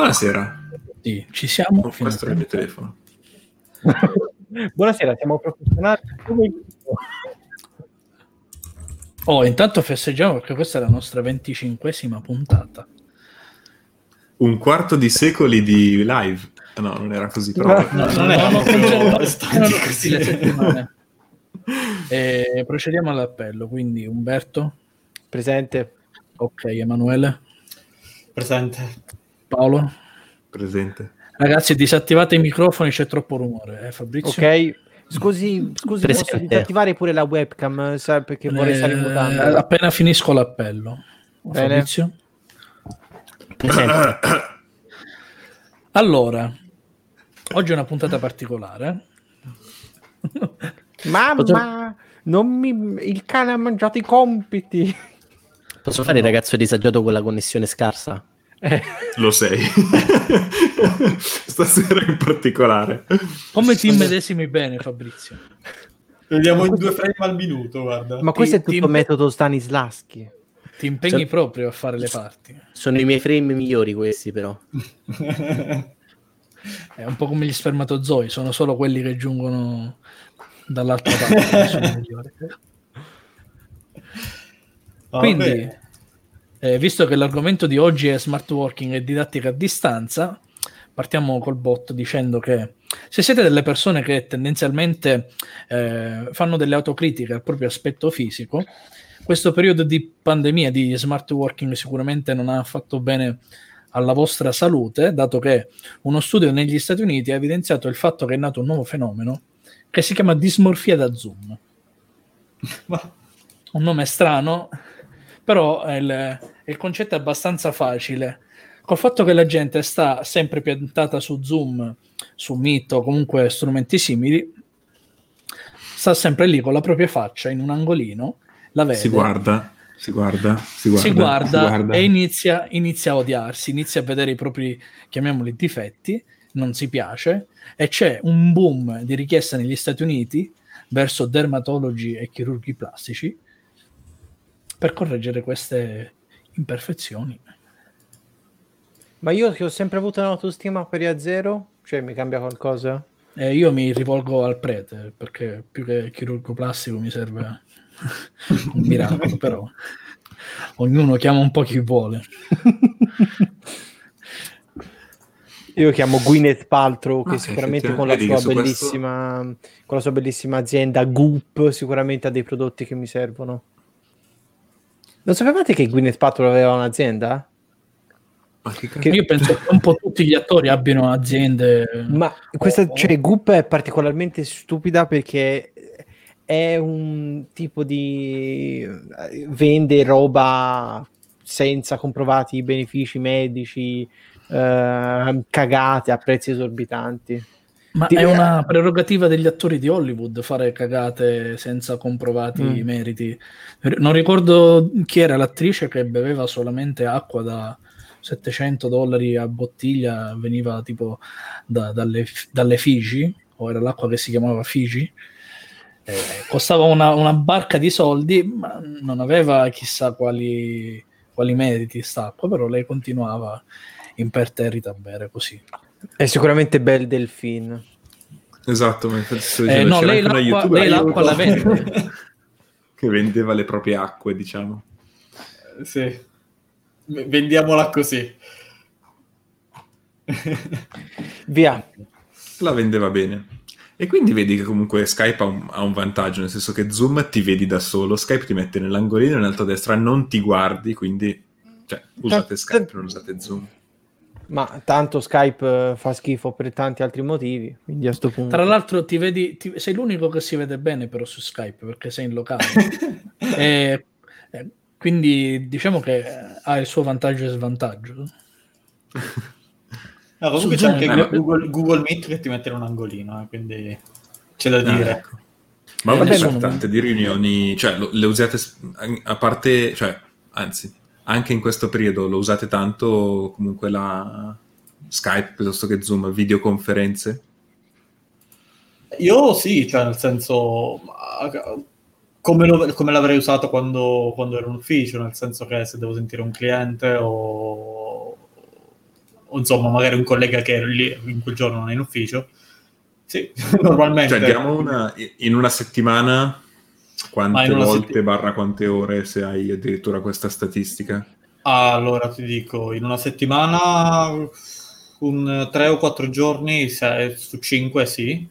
Buonasera. Sì, ci siamo. Oh, questo è il mio telefono. Buonasera, siamo professionali. Oh, intanto festeggiamo perché questa è la nostra venticinquesima puntata. Un quarto di secoli di live. No, non era così, però... No, no, non erano erano così le settimane. E procediamo all'appello, quindi Umberto, Presente. ok, Emanuele, Presente. Paolo. Presente. Ragazzi, disattivate i microfoni, c'è troppo rumore, eh, Fabrizio? Ok. Scusi, scusi, posso Presente. disattivare pure la webcam, sa, perché vorrei stare in Eh, mutande. appena finisco l'appello. Bene. Fabrizio? Allora, oggi è una puntata particolare. Mamma, non mi... il cane ha mangiato i compiti. Posso fare il ragazzo disagiato con la connessione scarsa? Lo sei. Stasera in particolare. Come ti immedesimi bene, Fabrizio? Vediamo in due frame al minuto, guarda. Ma questo è Ti- tutto ti- metodo Stanislaschi. Ti impegni Cioè- proprio a fare le parti. Sono i miei frame migliori questi, però. È un po' come gli spermatozoi, sono solo quelli che giungono dall'altra parte. migliori. Quindi, eh, visto che l'argomento di oggi è smart working e didattica a distanza, partiamo col botto dicendo che se siete delle persone che tendenzialmente eh, fanno delle autocritiche al proprio aspetto fisico, questo periodo di pandemia di smart working sicuramente non ha fatto bene alla vostra salute, dato che uno studio negli Stati Uniti ha evidenziato il fatto che è nato un nuovo fenomeno che si chiama dismorfia da zoom. Un nome strano, però è il, il concetto è abbastanza facile. Col fatto che la gente sta sempre piantata su Zoom, su Meet o comunque strumenti simili, sta sempre lì con la propria faccia in un angolino, la vede, Si guarda, si guarda, si guarda. si guarda, si guarda. e inizia, inizia a odiarsi, inizia a vedere i propri, chiamiamoli difetti, non si piace, e c'è un boom di richiesta negli Stati Uniti verso dermatologi e chirurghi plastici per correggere queste imperfezioni. Ma io che ho sempre avuto un'autostima pari a zero, cioè mi cambia qualcosa? E io mi rivolgo al prete perché più che chirurgo plastico mi serve un miracolo, però ognuno chiama un po' chi vuole. Io chiamo Gwyneth Paltrow che Ah, sicuramente con la, questo- bellissima, con la sua bellissima azienda Goop sicuramente ha dei prodotti che mi servono. Non sapevate che Gwyneth Paltrow aveva un'azienda? Ma che cazzo? Che- Io penso che un po' tutti gli attori abbiano aziende. Ma questa, Oh. cioè, Goop è particolarmente stupida perché è un tipo di vende roba senza comprovati benefici medici, eh, cagate a prezzi esorbitanti. Ma Ti- è una prerogativa degli attori di Hollywood fare cagate senza comprovati Mm. meriti. Non ricordo chi era l'attrice che beveva solamente acqua da 700 dollari a bottiglia, veniva tipo da- dalle, dalle Figi, o era l'acqua che si chiamava Figi. Eh, costava una, una barca di soldi, ma non aveva chissà quali, quali meriti st'acqua, però lei continuava imperterrita a bere così. È sicuramente Belle Delphine. Esatto, ma infatti sto Eh, dicendo, no, c'era lei anche una l'acqua, youtuber lei l'acqua la vende. che vendeva le proprie acque, diciamo. sì. V- Vendiamola così. Via. La vendeva bene. E quindi vedi che comunque Skype ha un, ha un vantaggio, nel senso che Zoom ti vedi da solo, Skype ti mette nell'angolino in alto a destra, non ti guardi, quindi cioè, usate Skype, non usate Zoom. Ma tanto Skype eh, fa schifo per tanti altri motivi, quindi a sto punto. Tra l'altro ti vedi, ti- sei l'unico che si vede bene però su Skype perché sei in locale. E- eh, quindi diciamo che ha il suo vantaggio e svantaggio. No, comunque Su c'è Zoom, anche eh, Google, Google Meet che ti mette in un angolino, eh, quindi c'è da Ah, dire. ecco. Ma Eh, una nessuno- tante di riunioni, cioè lo- le usate a parte, cioè, anzi, anche in questo periodo lo usate tanto comunque la Skype piuttosto che Zoom, videoconferenze? Io sì, cioè nel senso come, lo- come l'avrei usato quando, quando ero in ufficio, nel senso che se devo sentire un cliente o, o insomma magari un collega che lì in quel giorno non è in ufficio. Sì, normalmente. Cioè, una, in una settimana quante volte setti- barra quante ore se hai addirittura questa statistica? Allora ti dico, in una settimana un 3 o 4 giorni se- su 5 sì,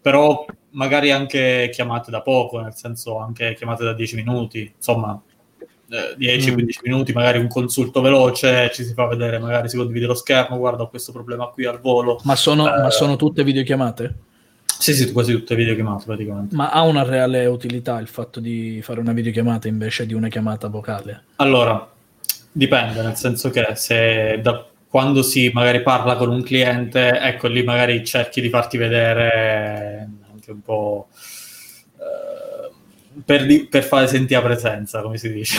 però magari anche chiamate da poco, nel senso anche chiamate da 10 minuti, insomma eh, 10-15 minuti, magari un consulto veloce, ci si fa vedere, magari si condivide lo schermo, guarda ho questo problema qui al volo. Ma sono, Eh. ma sono tutte videochiamate? Sì, sì, quasi tutte videochiamate praticamente. Ma ha una reale utilità il fatto di fare una videochiamata invece di una chiamata vocale? Allora, dipende, nel senso che se da quando si magari parla con un cliente, ecco lì magari cerchi di farti vedere anche un po' per, di- per fare sentire presenza, come si dice.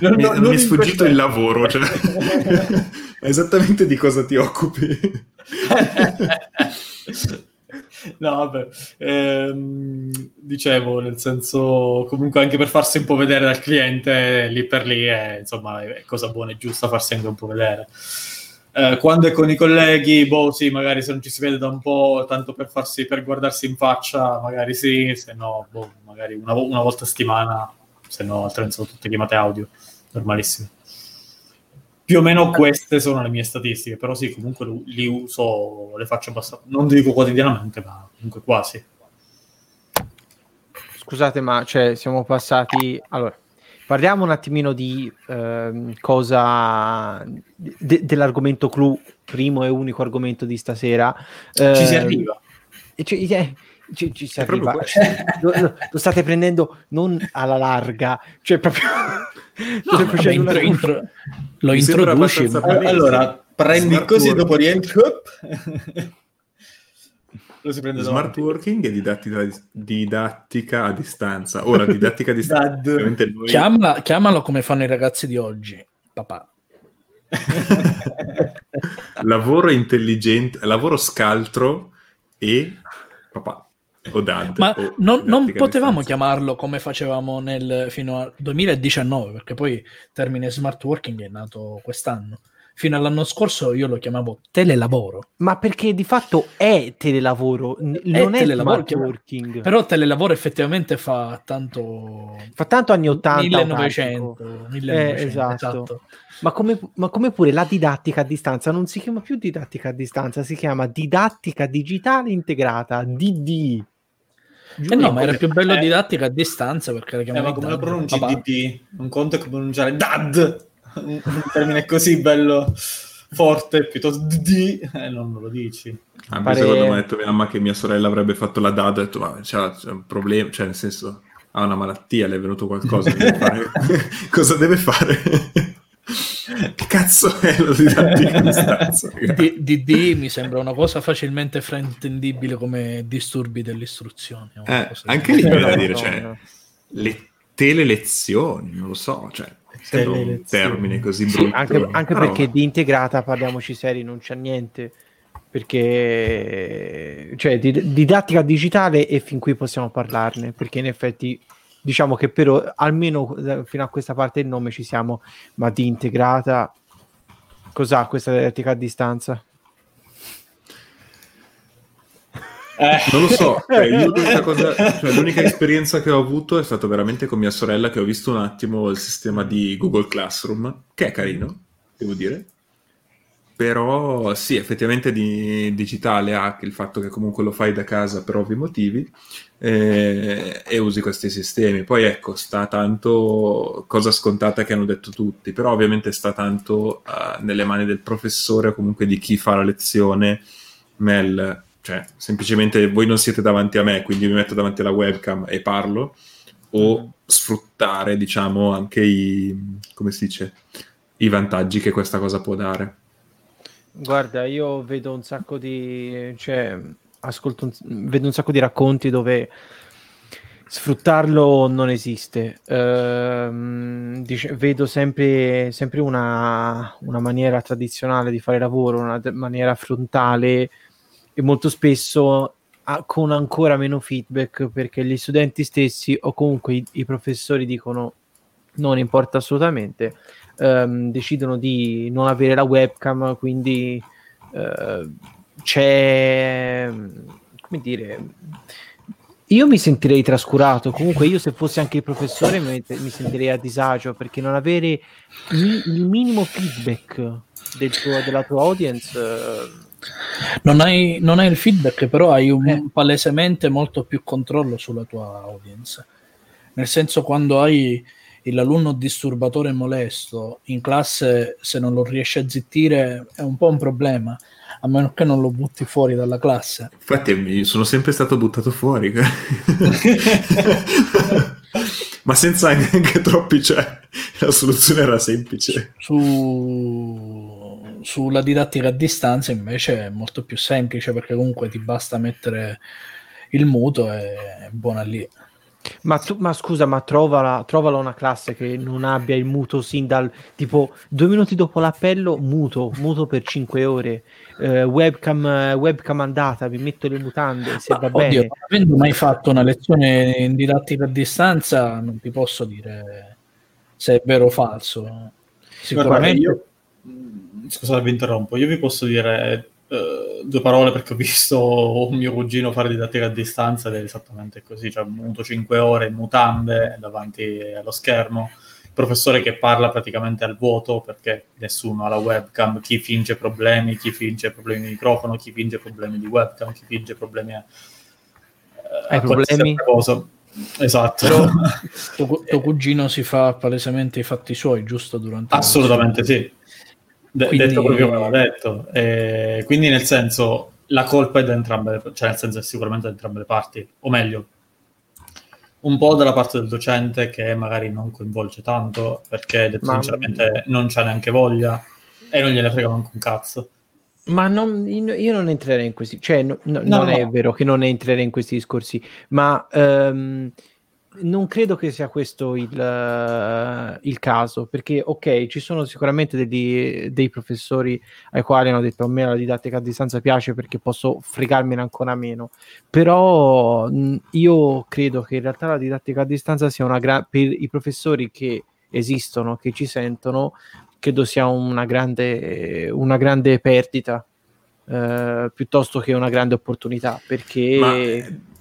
Non- mi, non- mi è sfuggito questo- il lavoro, cioè, esattamente di cosa ti occupi. No, vabbè, ehm, dicevo, nel senso, comunque anche per farsi un po' vedere dal cliente, lì per lì è, insomma, è cosa buona e giusta farsi anche un po' vedere. Eh, quando è con i colleghi, boh, sì, magari se non ci si vede da un po', tanto per farsi, per guardarsi in faccia, magari sì, se no, boh, magari una, una volta a settimana, se no, altrimenti sono tutte chiamate audio, normalissime. Più o meno queste sono le mie statistiche, però sì, comunque li uso, le faccio abbastanza, non dico quotidianamente, ma comunque quasi. Scusate, ma cioè, siamo passati. Allora, parliamo un attimino di ehm, cosa. de- dell'argomento clou, primo e unico argomento di stasera. Ci si Ehm, arriva. e ci, eh, ci- ci si arriva. lo, lo- lo state prendendo non alla larga, cioè proprio. Vabbè, facendo una intro- intro- lo introduci. Allora, prendi così, dopo rientri. up. Lo si prende Smart davanti. working e didattica, didattica a distanza. Ora, didattica a distanza. Noi- Chiamala- chiamalo come fanno i ragazzi di oggi, papà. lavoro intelligente, lavoro scaltro e papà o dad. Ma o non, non potevamo distanza. chiamarlo come facevamo nel, fino al 2019, perché poi il termine smart working è nato quest'anno. Fino all'anno scorso io lo chiamavo telelavoro. Ma perché di fatto è telelavoro, n- non è, telelavoro, smart working. Però telelavoro effettivamente fa tanto... Fa tanto anni 80. 1900, autentico. 1900, Eh, esatto. esatto. Ma come, ma come pure la didattica a distanza non si chiama più didattica a distanza, si chiama didattica digitale integrata, DD. Eh no, ma era più bello Eh. didattica a distanza perché la Eh, chiamavi ma come lo pronunci. DD? Un conto è che pronunciare dad, un termine così bello forte, piuttosto DD, eh, non lo dici. Ah, Pare- Secondo me ha detto mia mamma che mia sorella avrebbe fatto la dad, ho detto ma c'ha, c'è un problema, cioè nel senso ha una malattia, le è venuto qualcosa, deve fare- cosa deve fare? che cazzo è la didattica a distanza? D- DD mi sembra una cosa facilmente fraintendibile come disturbi dell'istruzione. Eh, anche lì viene da dire, cioè, le telelezioni, non lo so, cioè, sembra un termine così Sì, brutto. anche, anche però- perché di integrata, parliamoci seri, non c'è niente. Perché cioè, di- didattica digitale e fin qui possiamo parlarne, perché in effetti diciamo che però almeno eh, fino a questa parte del nome ci siamo, ma di integrata cos'ha questa didattica a distanza? Eh, Non lo so, io l'unica, cosa- cioè, l'unica esperienza che ho avuto è stata veramente con mia sorella che ho visto un attimo il sistema di Google Classroom, che è carino, devo dire. Però sì, effettivamente di digitale ha il fatto che comunque lo fai da casa per ovvi motivi eh, e usi questi sistemi. Poi ecco, sta tanto, cosa scontata che hanno detto tutti, però ovviamente sta tanto eh, nelle mani del professore o comunque di chi fa la lezione nel, cioè semplicemente voi non siete davanti a me, quindi mi metto davanti alla webcam e parlo, o sfruttare diciamo anche i, come si dice, i vantaggi che questa cosa può dare. Guarda, io vedo un sacco di, cioè, ascolto, un- vedo un sacco di racconti dove sfruttarlo non esiste. Ehm, dice- vedo sempre, sempre una, una maniera tradizionale di fare lavoro, una maniera frontale e molto spesso a- con ancora meno feedback perché gli studenti stessi o comunque i, i professori dicono non importa assolutamente, ehm, decidono di non avere la webcam, quindi eh, c'è, come dire, io mi sentirei trascurato. Comunque, io se fossi anche il professore mi, mi sentirei a disagio perché non avere mi, il minimo feedback del tuo, della tua audience. Eh... Non, hai, non hai, il feedback, però hai un, eh. palesemente molto più controllo sulla tua audience. Nel senso, quando hai l'alunno disturbatore molesto in classe, se non lo riesci a zittire, è un po' un problema a meno che non lo butti fuori dalla classe. Infatti, sono sempre stato buttato fuori. Ma senza anche troppi, cioè, la soluzione era semplice. Su... Sulla didattica a distanza invece è molto più semplice perché comunque ti basta mettere il muto e è buona lì. Ma, tu, ma, scusa, ma trovala, trovala, una classe che non abbia il muto sin dal tipo due minuti dopo l'appello, muto, muto per cinque ore, eh, webcam, webcam andata, vi metto le mutande se va oddio, bene. Avendo mai fatto una lezione in didattica a distanza, non ti posso dire se è vero o falso. Sicuramente. Guarda, io, scusate, vi interrompo. Io vi posso dire Uh, due parole perché ho visto un mio cugino fare didattica a distanza ed è esattamente così, cioè muto 5 ore in mutande davanti allo schermo, il professore che parla praticamente al vuoto perché nessuno ha la webcam, chi finge problemi, chi finge problemi di microfono, chi finge problemi di webcam, chi finge problemi a, uh, Hai problemi? Cosa. Esatto. Però tuo, tuo cugino si fa palesemente i fatti suoi, giusto? Durante Assolutamente sì De- quindi... Detto proprio come l'ha detto. E quindi nel senso la colpa è da entrambe le cioè nel senso è sicuramente da entrambe le parti, o meglio, un po' dalla parte del docente che magari non coinvolge tanto perché detto Ma... sinceramente non c'ha neanche voglia e non gliene frega manco un cazzo. Ma non, io non entrerei in questi, cioè no, no, no, non è vero che non entrerei in questi discorsi, ma um, non credo che sia questo il, uh, il, caso, perché ok, ci sono sicuramente degli, dei professori ai quali hanno detto a me la didattica a distanza piace perché posso fregarmene ancora meno, però mh, io credo che in realtà la didattica a distanza sia una grande, per i professori che esistono, che ci sentono, credo sia una grande, una grande perdita. Uh, piuttosto che una grande opportunità perché Ma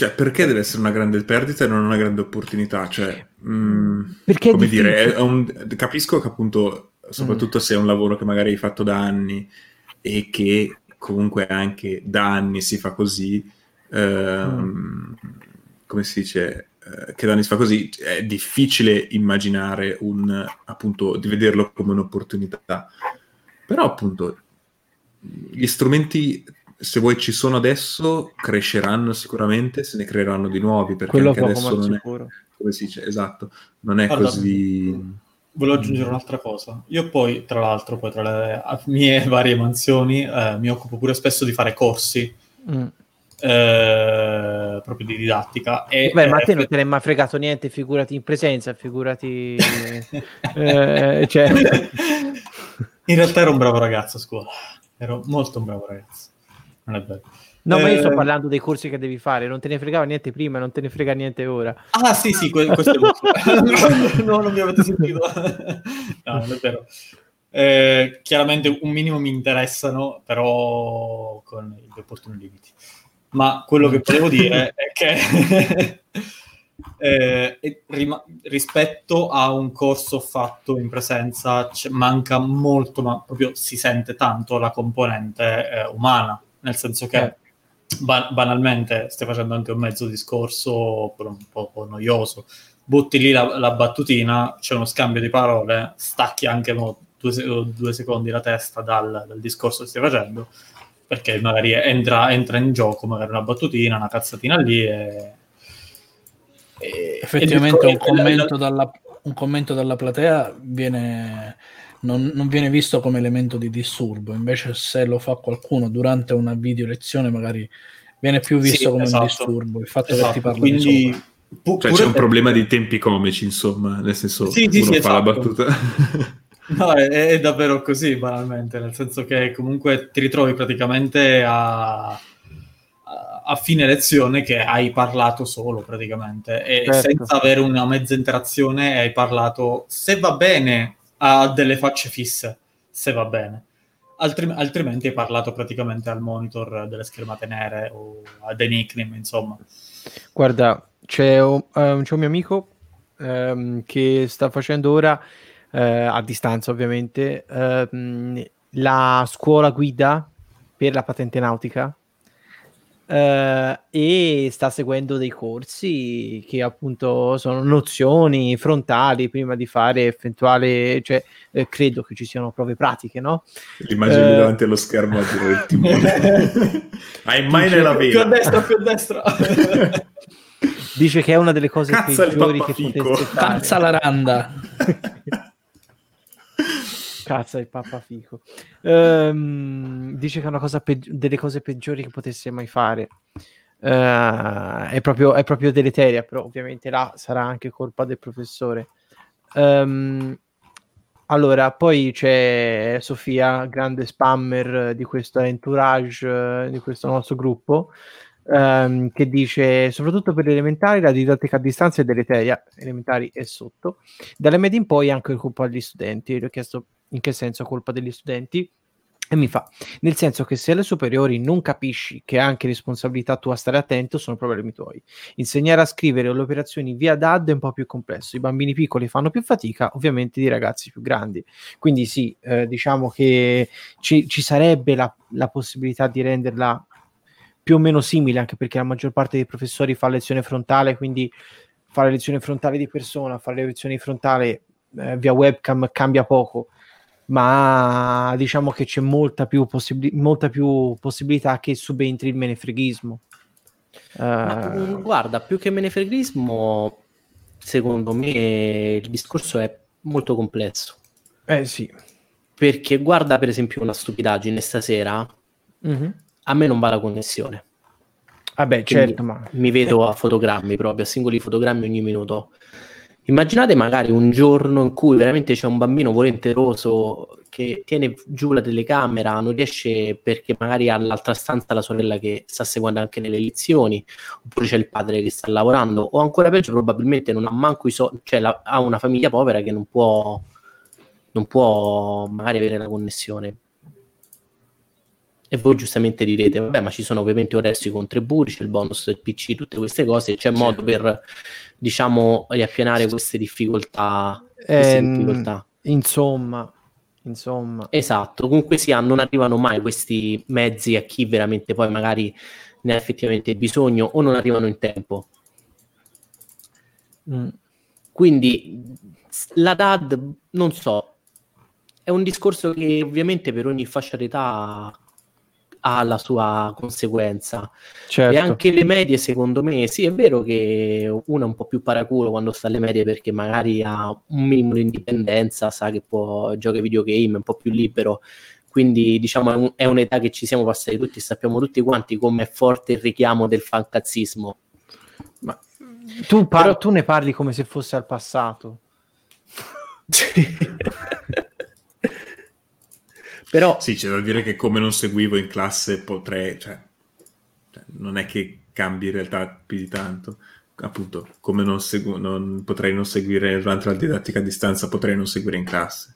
cioè, perché deve essere una grande perdita e non una grande opportunità? Cioè, mh, mm, perché come dire, un, capisco che appunto, soprattutto mm. se è un lavoro che magari hai fatto da anni e che comunque anche da anni si fa così, ehm, mm. come si dice, eh, che da anni si fa così, è difficile immaginare un, appunto, di vederlo come un'opportunità. Però appunto, gli strumenti se vuoi ci sono adesso, cresceranno sicuramente, se ne creeranno di nuovi, perché Quello anche adesso non sicuro. è, come si dice, esatto, non è Guarda, così... Volevo aggiungere un'altra cosa. Io poi, tra l'altro, poi tra le mie varie mansioni, eh, mi occupo pure spesso di fare corsi. Mm. Eh, proprio di didattica. E, Beh, ma a te non te ne è mai fregato niente, figurati in presenza, figurati... eh, cioè... In realtà ero un bravo ragazzo a scuola, ero molto un bravo ragazzo vero. No, eh... ma io sto eh, parlando dei corsi che devi fare, non te ne fregava niente prima, non te ne frega niente ora. Ah, sì, sì, que- questo è no, non mi avete sentito. no, non è vero. Eh, chiaramente un minimo mi interessano, però con gli opportuni limiti. Ma quello che volevo dire è che eh, rim- rispetto a un corso fatto in presenza manca molto, ma proprio si sente tanto la componente eh, umana nel senso che eh. ba- banalmente stai facendo anche un mezzo discorso un po', po noioso, butti lì la, la, battutina, c'è uno scambio di parole, stacchi anche no, due, due, secondi la testa dal, dal, discorso che stai facendo, perché magari entra, entra, in gioco magari una battutina, una cazzatina lì e... e Effettivamente e un, commento dalla, un commento dalla platea viene non, non, viene visto come elemento di disturbo, invece se lo fa qualcuno durante una video lezione magari viene più visto sì, come esatto. un disturbo, il fatto esatto. che ti parli Quindi... Pu- cioè c'è un problema di tempi comici, insomma, nel senso sì, sì, uno sì, fa esatto. la battuta. no, è, è, davvero così, banalmente, nel senso che comunque ti ritrovi praticamente a, a, a fine lezione che hai parlato solo praticamente e Certo. senza avere una mezza interazione hai parlato se va bene a delle facce fisse, se va bene. Altri- altrimenti hai parlato praticamente al monitor delle schermate nere o a dei nickname, insomma. Guarda, c'è un, ehm, c'è un mio amico ehm, che sta facendo ora, eh, a distanza ovviamente, ehm, la scuola guida per la patente nautica eh, e sta seguendo dei corsi che appunto sono nozioni frontali prima di fare eventuale, cioè eh, credo che ci siano prove pratiche, no? L'immagine Eh. davanti allo schermo a dire il timone. Hai mai nella Più a destra, più a destra. Dice che è una delle cose Cazza peggiori che potesse fare. Calza la randa. Cazzo, il pappafico. Ehm, dice che è una cosa peggi- delle cose peggiori che potesse mai fare. Eh, è, proprio, è proprio deleteria, però ovviamente là sarà anche colpa del professore. Ehm, allora, poi c'è Sofia, grande spammer di questo entourage, di questo nostro gruppo, ehm, che dice, soprattutto per le elementari, la didattica a distanza è deleteria, elementari e sotto. Dalle medie in poi anche colpa degli studenti. Gli ho chiesto in che senso colpa degli studenti? E mi fa nel senso che se alle superiori non capisci che è anche responsabilità tua stare attento sono problemi tuoi. Insegnare a scrivere le operazioni via DAD è un po' più complesso. I bambini piccoli fanno più fatica ovviamente di ragazzi più grandi. Quindi sì eh, diciamo che ci, ci sarebbe la, la possibilità di renderla più o meno simile anche perché la maggior parte dei professori fa lezione frontale quindi fare lezione frontale di persona fare le lezioni frontale eh, via webcam cambia poco ma diciamo che c'è molta più, possibili- molta più possibilità che subentri il menefreghismo. Ma, Eh, mm, guarda, più che menefreghismo, secondo me il discorso è molto complesso. eh sì. Perché guarda, per esempio, una stupidaggine stasera, Mhm. a me non va la connessione. Vabbè, Quindi certo, ma mi vedo a fotogrammi proprio, a singoli fotogrammi ogni minuto. Immaginate magari un giorno in cui veramente c'è un bambino volenteroso che tiene giù la telecamera, non riesce perché magari ha all'altra stanza la sorella che sta seguendo anche nelle lezioni, oppure c'è il padre che sta lavorando, o ancora peggio probabilmente non ha manco i soldi, cioè la- ha una famiglia povera che non può, non può magari avere la connessione. E voi giustamente direte, vabbè, ma ci sono ovviamente adesso i contributi, c'è il bonus del PC, tutte queste cose, c'è modo per, diciamo, riappianare queste difficoltà. Queste Ehm, difficoltà. insomma, insomma, Esatto, comunque sia, non arrivano mai questi mezzi a chi veramente poi magari ne ha effettivamente bisogno o non arrivano in tempo. mm, Quindi la DAD, non so, è un discorso che ovviamente per ogni fascia d'età ha la sua conseguenza. certo. E anche le medie, secondo me, sì, è vero che uno è un po' più paraculo quando sta alle medie perché magari ha un minimo di indipendenza, sa che può giocare videogame, è un po' più libero. Quindi, diciamo, è, un- è un'età che ci siamo passati tutti, sappiamo tutti quanti come è forte il richiamo del fancazzismo. Ma Tu, par- però- tu ne parli come se fosse al passato. Però sì, c'è da dire che come non seguivo in classe potrei, cioè, cioè, non è che cambi in realtà più di tanto. Appunto, come non, segu- non potrei non seguire durante la didattica a distanza, potrei non seguire in classe.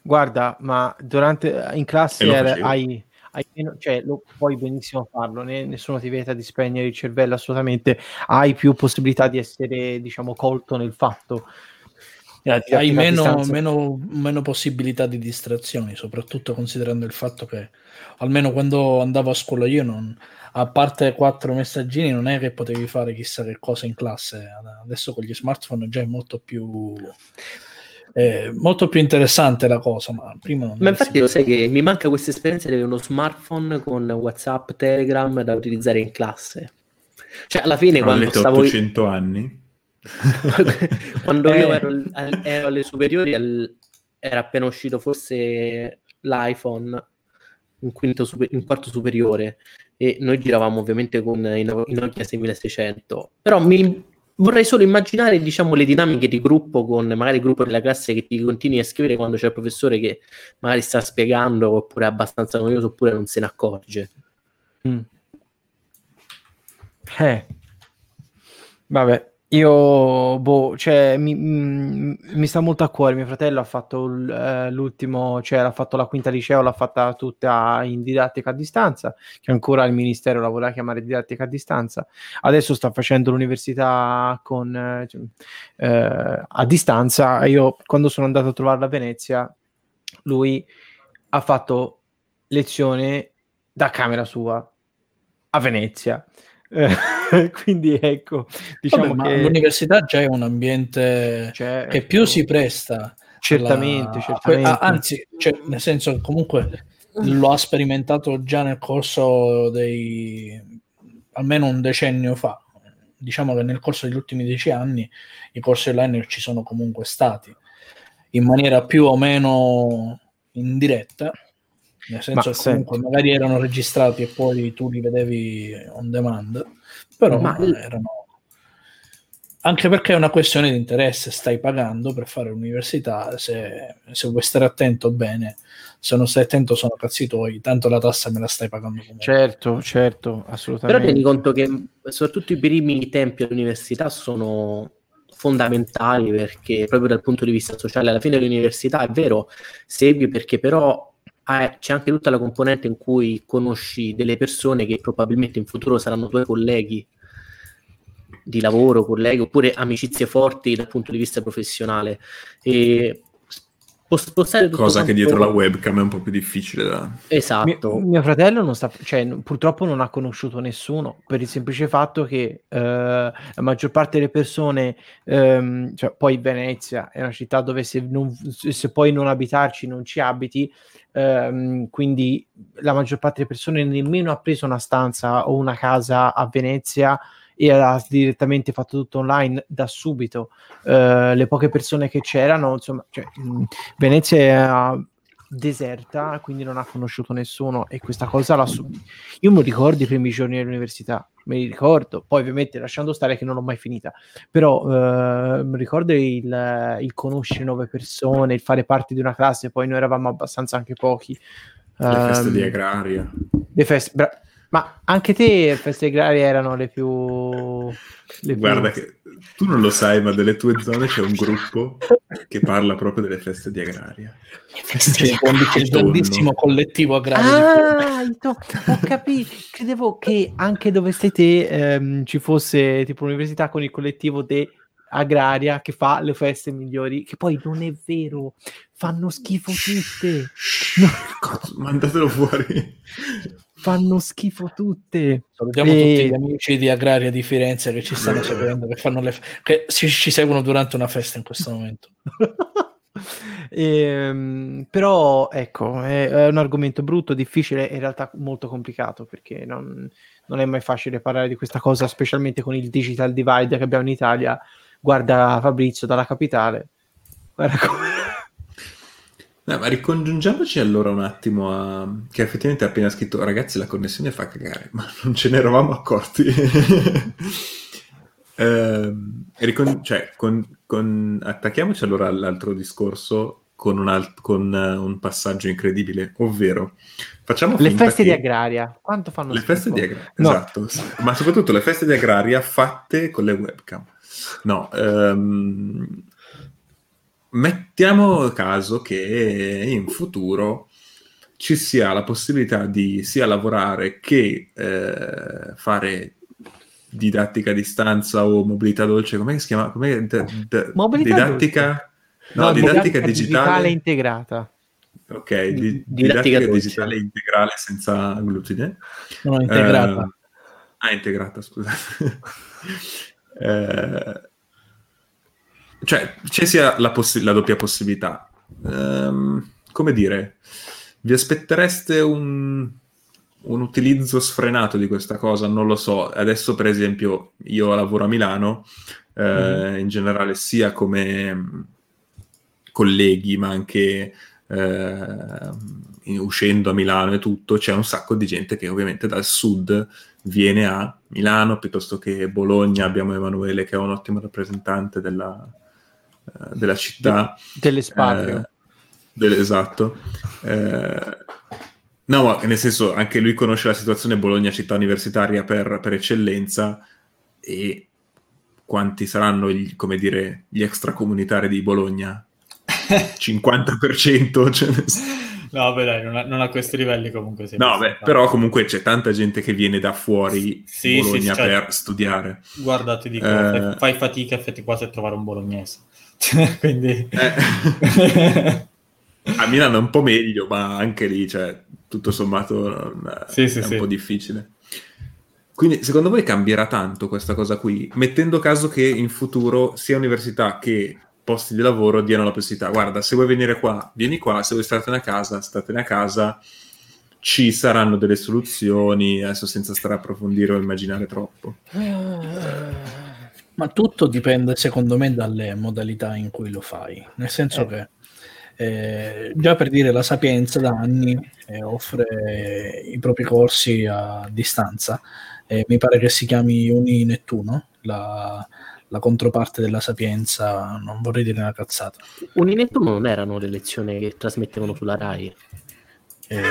Guarda, ma durante in classe hai, hai meno- cioè, lo puoi benissimo farlo, né- nessuno ti vieta di spegnere il cervello assolutamente, hai più possibilità di essere, diciamo, colto nel fatto. Eh, hai meno, meno, meno possibilità di distrazioni, soprattutto considerando il fatto che almeno quando andavo a scuola io non, a parte quattro messaggini non è che potevi fare chissà che cosa in classe adesso con gli smartphone già è molto più è molto più interessante la cosa ma prima non Ma infatti lo sai che mi manca questa esperienza di avere uno smartphone con WhatsApp, Telegram da utilizzare in classe. Cioè, alla fine, quando Avete stavo, 800 anni? quando io Eh. ero, ero alle superiori, era appena uscito forse l'iPhone in, quinto super- in quarto superiore e noi giravamo ovviamente con i Nokia 6600. Però mi vorrei solo immaginare, diciamo, le dinamiche di gruppo con magari il gruppo della classe che ti continui a scrivere quando c'è il professore che magari sta spiegando oppure è abbastanza noioso oppure non se ne accorge. Mm. Eh. Vabbè, io, boh, cioè, mi, mi, mi, sta molto a cuore. Mio fratello ha fatto l, l'ultimo, cioè, ha fatto la quinta liceo, l'ha fatta tutta in didattica a distanza, che ancora il ministero la voleva chiamare didattica a distanza. Adesso sta facendo l'università con, eh, eh, a distanza. Io, quando sono andato a trovarla a Venezia, lui ha fatto lezione da camera sua a Venezia eh, quindi ecco, diciamo Vabbè, che... l'università già è un ambiente certo. che più si presta. Certamente, alla... certamente. Ah, anzi, cioè, nel senso comunque lo ha sperimentato già nel corso dei almeno un decennio fa. Diciamo che nel corso degli ultimi dieci anni i corsi online ci sono comunque stati in maniera più o meno indiretta, nel senso Ma che comunque senti. magari erano registrati e poi tu li vedevi on demand, però Ma... erano anche perché è una questione di interesse, stai pagando per fare l'università, se, se, vuoi stare attento bene, se non stai attento sono cazzi tuoi, tanto la tassa me la stai pagando comunque. Certo, certo, assolutamente. Però tieni conto che soprattutto i primi tempi all'università sono fondamentali perché proprio dal punto di vista sociale alla fine dell'università è vero, segui perché però ah, c'è anche tutta la componente in cui conosci delle persone che probabilmente in futuro saranno tuoi colleghi di lavoro, colleghi, oppure amicizie forti dal punto di vista professionale. E spostare cosa che dietro la webcam è un po' più difficile da... esatto mio, mio fratello non sta cioè purtroppo non ha conosciuto nessuno per il semplice fatto che eh, la maggior parte delle persone ehm, cioè, poi Venezia è una città dove se, non, se poi non abitarci non ci abiti ehm, quindi la maggior parte delle persone nemmeno ha preso una stanza o una casa a Venezia e ha direttamente fatto tutto online da subito. Uh, le poche persone che c'erano, insomma, cioè, Venezia deserta, quindi non ha conosciuto nessuno e questa cosa la subito. Io mi ricordo i primi giorni dell'università, me li ricordo, poi ovviamente lasciando stare che non l'ho mai finita, però uh, mi ricordo il, il, conoscere nuove persone, il fare parte di una classe, poi noi eravamo abbastanza anche pochi. Le um, feste di ehm, agraria. Le feste, bra- ma anche te feste agrarie erano le più... Le Guarda più... che tu non lo sai, ma delle tue zone c'è un gruppo che parla proprio delle feste di agraria. C'è un grandissimo collettivo agrario. Ah, ho capito. Credevo che anche dove stai te ehm, ci fosse tipo un'università con il collettivo de agraria che fa le feste migliori, che poi non è vero, fanno schifo tutte. No. Mandatelo fuori fanno schifo tutte. Salutiamo e... tutti gli amici di Agraria di Firenze che ci stanno seguendo, che, fanno le che ci, ci seguono durante una festa in questo momento. e, ehm, però ecco, è, è, un argomento brutto, difficile e in realtà molto complicato perché non, non, è mai facile parlare di questa cosa, specialmente con il digital divide che abbiamo in Italia. Guarda Fabrizio dalla capitale. Guarda come No, ma ricongiungiamoci allora un attimo a... che effettivamente ha appena scritto ragazzi la connessione fa cagare, ma non ce ne eravamo accorti. eh, ricon... cioè, con, con... attacchiamoci allora all'altro discorso con un, alt... con uh, un passaggio incredibile, ovvero facciamo le feste che... di agraria. Quanto fanno le schifo? feste di agraria? No. Esatto, ma soprattutto le feste di agraria fatte con le webcam. No, um, mettiamo caso che in futuro ci sia la possibilità di sia lavorare che eh, fare didattica a distanza o mobilità dolce, come si chiama? Com'è? D- d- didattica, no, no, didattica, digitale. digitale integrata. Ok, di- didattica, didattica digitale integrale senza glutine. No, integrata. Uh, ah, integrata, scusate. uh, cioè c'è sia la, possi- la doppia possibilità. Um, come dire, vi aspettereste un, un, utilizzo sfrenato di questa cosa? Non lo so. Adesso, per esempio, io lavoro a Milano, eh, mm. in generale, sia come colleghi, ma anche eh, uscendo a Milano e tutto, c'è un sacco di gente che ovviamente dal sud viene a Milano piuttosto che Bologna. Abbiamo Emanuele che è un ottimo rappresentante della, della città. De- dell'espatrio. Eh, esatto. Eh, No, ma nel senso, anche lui conosce la situazione Bologna città universitaria per, per eccellenza e quanti saranno gli, come dire, gli extracomunitari di Bologna? 50%? Cioè... No, beh, dai, non a, non a, questi livelli comunque. No, beh, però comunque c'è tanta gente che viene da fuori sì, Bologna sì, cioè, per studiare. Guarda, ti dico, eh... fai, fatica effettivamente quasi a trovare un bolognese. Quindi... Eh. a Milano è un po' meglio, ma anche lì, cioè, tutto sommato sì, è un po' difficile. Quindi secondo voi cambierà tanto questa cosa qui, mettendo caso che in futuro sia università che posti di lavoro diano la possibilità, guarda, se vuoi venire qua, vieni qua, se vuoi startene a casa, statene a casa, ci saranno delle soluzioni, adesso senza stare a approfondire o immaginare troppo. Ma tutto dipende secondo me dalle modalità in cui lo fai, nel senso eh. che eh, già per dire la Sapienza da anni eh, offre i propri corsi a distanza eh, mi pare che si chiami Uni Nettuno, la, la, controparte della Sapienza, non vorrei dire una cazzata. Uni Nettuno non erano le lezioni che trasmettevano sulla RAI? Eh,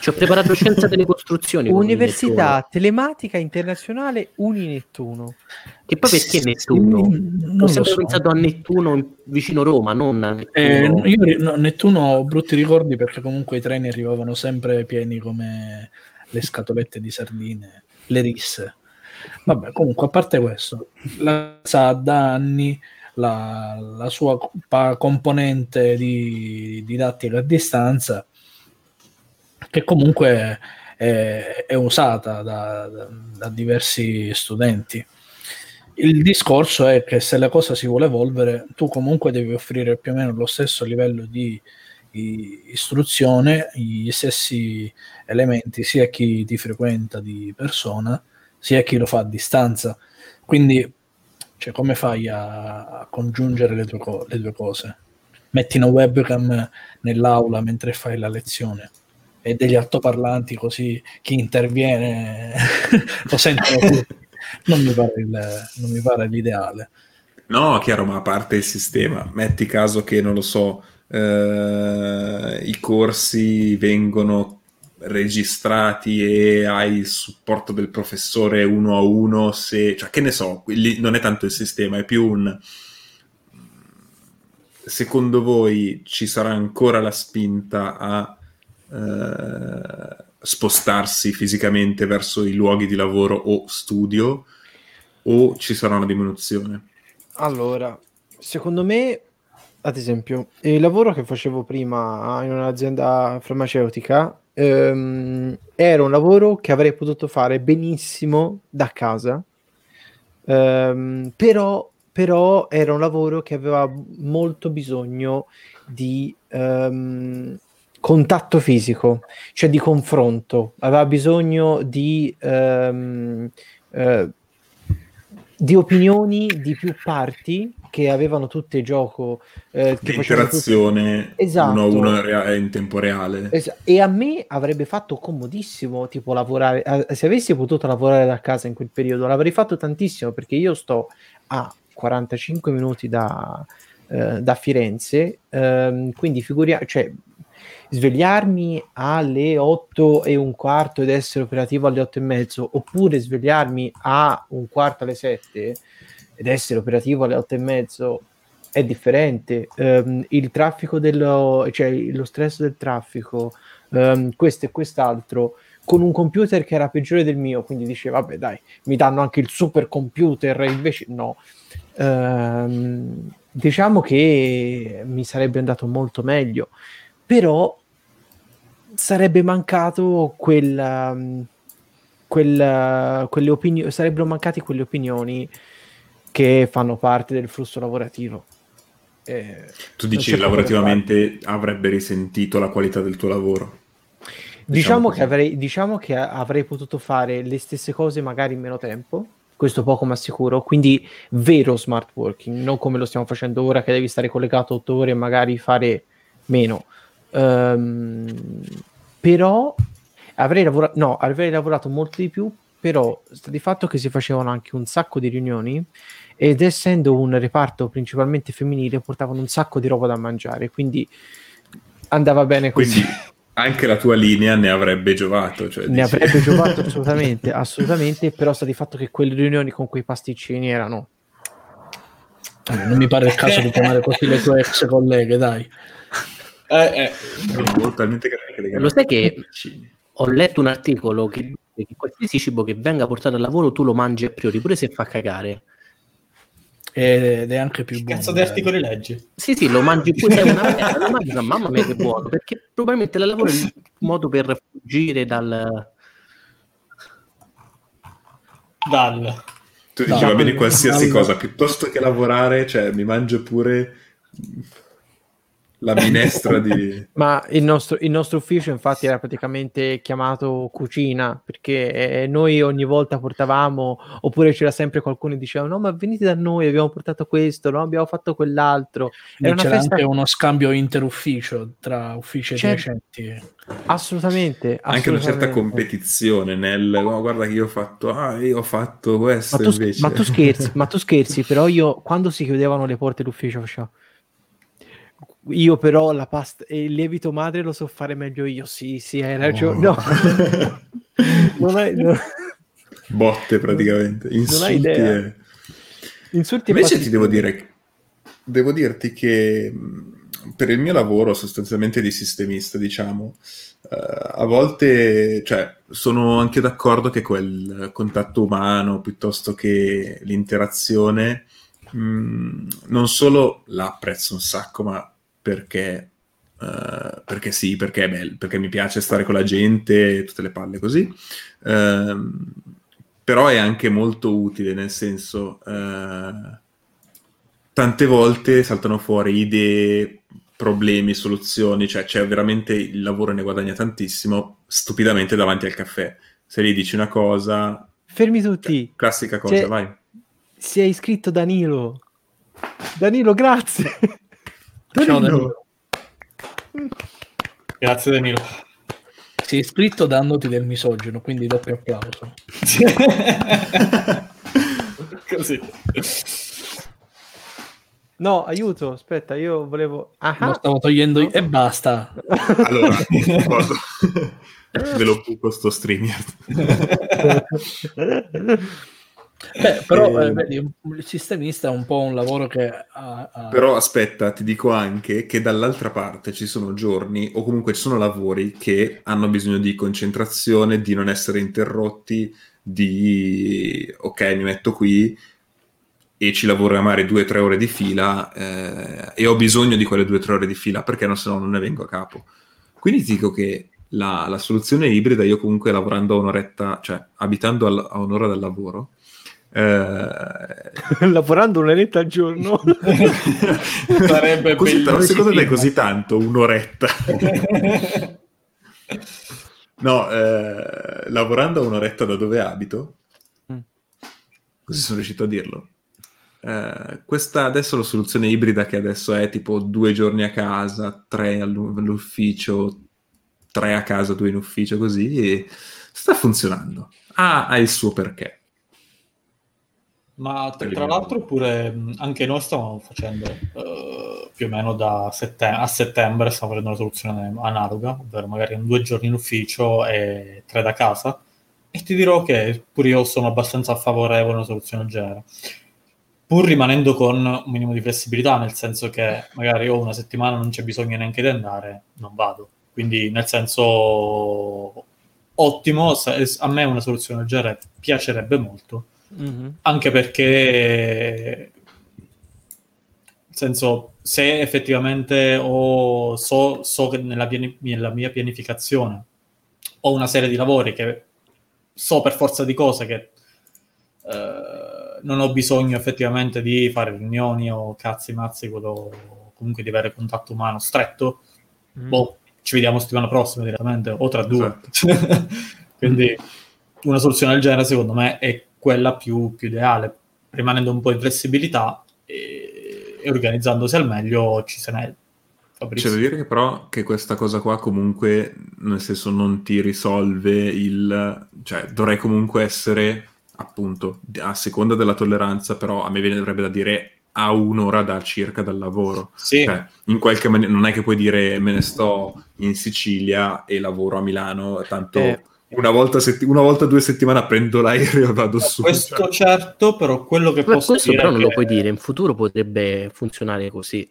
ci ho preparato scienza delle costruzioni. Università Telematica Internazionale Uni Nettuno. E poi perché Nettuno? Non ho sempre so. pensato a Nettuno vicino Roma, non a Nettuno. Eh, io no, Nettuno ho brutti ricordi perché comunque i treni arrivavano sempre pieni come le scatolette di sardine le risse. Vabbè, comunque, a parte questo, la sa da anni la, la sua componente di didattica a distanza, che comunque è, è usata da, da, diversi studenti. Il discorso è che se la cosa si vuole evolvere, tu comunque devi offrire più o meno lo stesso livello di istruzione, gli stessi elementi sia a chi ti frequenta di persona, sia a chi lo fa a distanza. Quindi, cioè, come fai a, a congiungere le, co- le, due cose? Metti una webcam nell'aula mentre fai la lezione e degli altoparlanti così chi interviene lo sentono. Non mi, pare il, non mi pare l'ideale. No, chiaro, ma a parte il sistema, metti caso che non lo so, eh, i corsi vengono registrati e hai il supporto del professore uno a uno, se, cioè che ne so, non è tanto il sistema, è più un... Secondo voi ci sarà ancora la spinta a eh, spostarsi fisicamente verso i luoghi di lavoro o studio o ci sarà una diminuzione? Allora, secondo me ad esempio, il lavoro che facevo prima in un'azienda farmaceutica ehm, era un lavoro che avrei potuto fare benissimo da casa, ehm, però, però era un lavoro che aveva molto bisogno di ehm, contatto fisico, cioè di confronto, aveva bisogno di... Ehm, eh, di opinioni di più parti che avevano tutte gioco eh, che interazione tutte... esatto. uno a uno rea- in tempo reale es- e a me avrebbe fatto comodissimo tipo lavorare eh, se avessi potuto lavorare da casa in quel periodo l'avrei fatto tantissimo perché io sto a 45 minuti da, eh, da Firenze ehm, quindi figuriamo cioè svegliarmi alle 8 e un quarto ed essere operativo alle 8 e mezzo, oppure svegliarmi a un quarto alle 7 ed essere operativo alle 8 e mezzo è differente. Um, il traffico dello, cioè lo stress del traffico, um, questo e quest'altro, con un computer che era peggiore del mio, quindi diceva, vabbè dai, mi danno anche il super computer, invece no. Um, diciamo che mi sarebbe andato molto meglio, però sarebbe mancato quella, mm, quella, quelle opinioni, sarebbero mancati quelle opinioni che fanno parte del flusso lavorativo. Eh, tu dici che lavorativamente avrebbe risentito la qualità del tuo lavoro? Diciamo, diciamo che, avrei, diciamo che avrei potuto fare le stesse cose magari in meno tempo, questo poco ma sicuro, quindi vero smart working, non come lo stiamo facendo ora che devi stare collegato otto ore e magari fare meno. Um, però avrei lavorato, no, avrei lavorato molto di più, però sta di fatto che si facevano anche un sacco di riunioni ed essendo un reparto principalmente femminile portavano un sacco di roba da mangiare, quindi andava bene così. Quindi anche la tua linea ne avrebbe giovato. Cioè, ne dici... avrebbe giovato assolutamente, assolutamente, però sta di fatto che quelle riunioni con quei pasticcini erano... non mi pare il caso di chiamare così le tue ex colleghe, dai. Eh, eh. Lo sai che ho letto un articolo che, che qualsiasi cibo che venga portato al lavoro tu lo mangi a priori, pure se fa cagare ed è anche più buono. Cazzo di articoli leggi? Sì, sì, lo mangi pure una merda, lo mangi, mamma mia che buono, perché probabilmente il lavoro è il modo per fuggire dal... Dal... Tu dici, va bene qualsiasi dal... cosa, piuttosto che lavorare, cioè mi mangio pure la minestra di... Ma il nostro, il nostro, ufficio infatti era praticamente chiamato cucina, perché eh, noi ogni volta portavamo, oppure c'era sempre qualcuno che diceva no ma venite da noi, abbiamo portato questo, no? abbiamo fatto quell'altro. Era c'era festa... anche uno scambio interufficio tra uffici C'è... adiacenti. Assolutamente, assolutamente, Anche una certa competizione nel oh, guarda che io ho fatto, ah, io ho fatto questo ma tu, invece. Ma tu scherzi, ma tu scherzi, però io quando si chiudevano le porte d'ufficio facevo io però la pasta e il lievito madre lo so fare meglio io. Sì, sì, hai ragione. Oh. No. non hai, no. Botte praticamente. Insulti. Non hai idea. E... Insulti Invece ti devo dire, devo dirti che per il mio lavoro sostanzialmente di sistemista, diciamo, uh, a volte, cioè, sono anche d'accordo che quel contatto umano piuttosto che l'interazione mh, non solo la apprezzo un sacco, ma perché, uh, perché sì, perché è bello, perché mi piace stare con la gente, tutte le palle così. Uh, però è anche molto utile, nel senso, uh, tante volte saltano fuori idee, problemi, soluzioni, cioè c'è veramente il lavoro ne guadagna tantissimo stupidamente davanti al caffè. Se gli dici una cosa... Fermi tutti. Cioè, classica cosa, c'è... vai. Si è iscritto Danilo. Danilo, grazie. Ciao Danilo. Grazie Danilo. Si è iscritto dandoti del misogeno, quindi doppio applauso. Così. No, aiuto, aspetta, io volevo... Ah, Lo stavo togliendo io... e basta. Allora, ve lo buco sto streamer. Beh, però eh, vedi, il sistemista è un po' un lavoro che ha, ha... Però aspetta, ti dico anche che dall'altra parte ci sono giorni o comunque ci sono lavori che hanno bisogno di concentrazione, di non essere interrotti, di ok, mi metto qui e ci lavoro magari due o tre ore di fila eh, e ho bisogno di quelle due o tre ore di fila perché no, se no non ne vengo a capo. Quindi ti dico che la, la soluzione ibrida, io comunque lavorando a un'oretta, cioè abitando al, a un'ora dal lavoro, eh... lavorando un'oretta al giorno. Sarebbe così, però secondo me è così tanto un'oretta? No eh, lavorando un'oretta da dove abito mm. così sono riuscito a dirlo eh, questa adesso la soluzione ibrida che adesso è tipo due giorni a casa tre all'ufficio tre a casa due in ufficio così sta funzionando. Ha, ha il suo perché ma tra, tra l'altro pure anche noi stiamo facendo uh, più o meno da settem- a settembre stiamo facendo una soluzione analoga, ovvero magari due giorni in ufficio e tre da casa. E ti dirò che pure io sono abbastanza favorevole a una soluzione del genere. Pur rimanendo con un minimo di flessibilità, nel senso che magari ho una settimana non c'è bisogno neanche di andare, non vado. Quindi nel senso ottimo, a me una soluzione del genere piacerebbe molto Mm-hmm. Anche perché, nel senso, se effettivamente ho, so, so che nella, piani- nella mia pianificazione ho una serie di lavori che so per forza di cose che eh, non ho bisogno effettivamente di fare riunioni o cazzi mazzi, quello, comunque di avere contatto umano stretto, mm. boh, ci vediamo settimana prossima direttamente o tra due. Esatto. Quindi una soluzione del genere secondo me è quella più, più ideale, rimanendo un po' in flessibilità e, e organizzandosi al meglio ci se n'è. C'è da dire che però che questa cosa qua comunque, nel senso, non ti risolve il... cioè dovrei comunque essere, appunto, a seconda della tolleranza, però a me verrebbe da dire a un'ora da circa dal lavoro. Sì. Cioè, in qualche maniera non è che puoi dire me ne sto in Sicilia e lavoro a Milano, tanto Eh. Una, volta setti- una volta a due settimane prendo l'aereo e vado su. Questo cioè. certo, però quello che Ma posso questo dire però non è lo che- puoi dire, in futuro potrebbe funzionare così.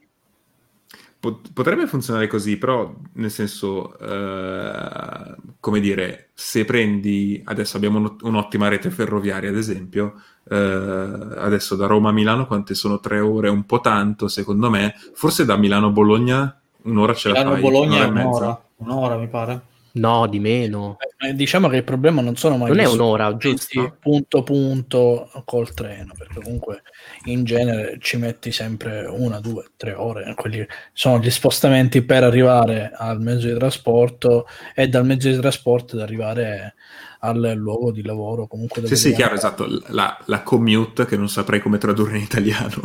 Pot- Potrebbe funzionare così, però nel senso, eh, come dire, se prendi, adesso abbiamo un- un'ottima rete ferroviaria, ad esempio, eh, adesso da Roma a Milano quante sono tre ore? Un po' tanto, secondo me, forse da Milano a Bologna un'ora ce la fai, Milano-Bologna è un'ora e mezza. un'ora, un'ora mi pare. No, di meno. Eh, Diciamo che il problema non sono mai Non è un'ora, giusto? punto punto col treno, perché comunque in genere ci metti sempre una, due, tre ore. Quelli sono gli spostamenti per arrivare al mezzo di trasporto e dal mezzo di trasporto ad arrivare al luogo di lavoro. Comunque Sì, sì, chiaro, esatto, la, la commute che non saprei come tradurre in italiano.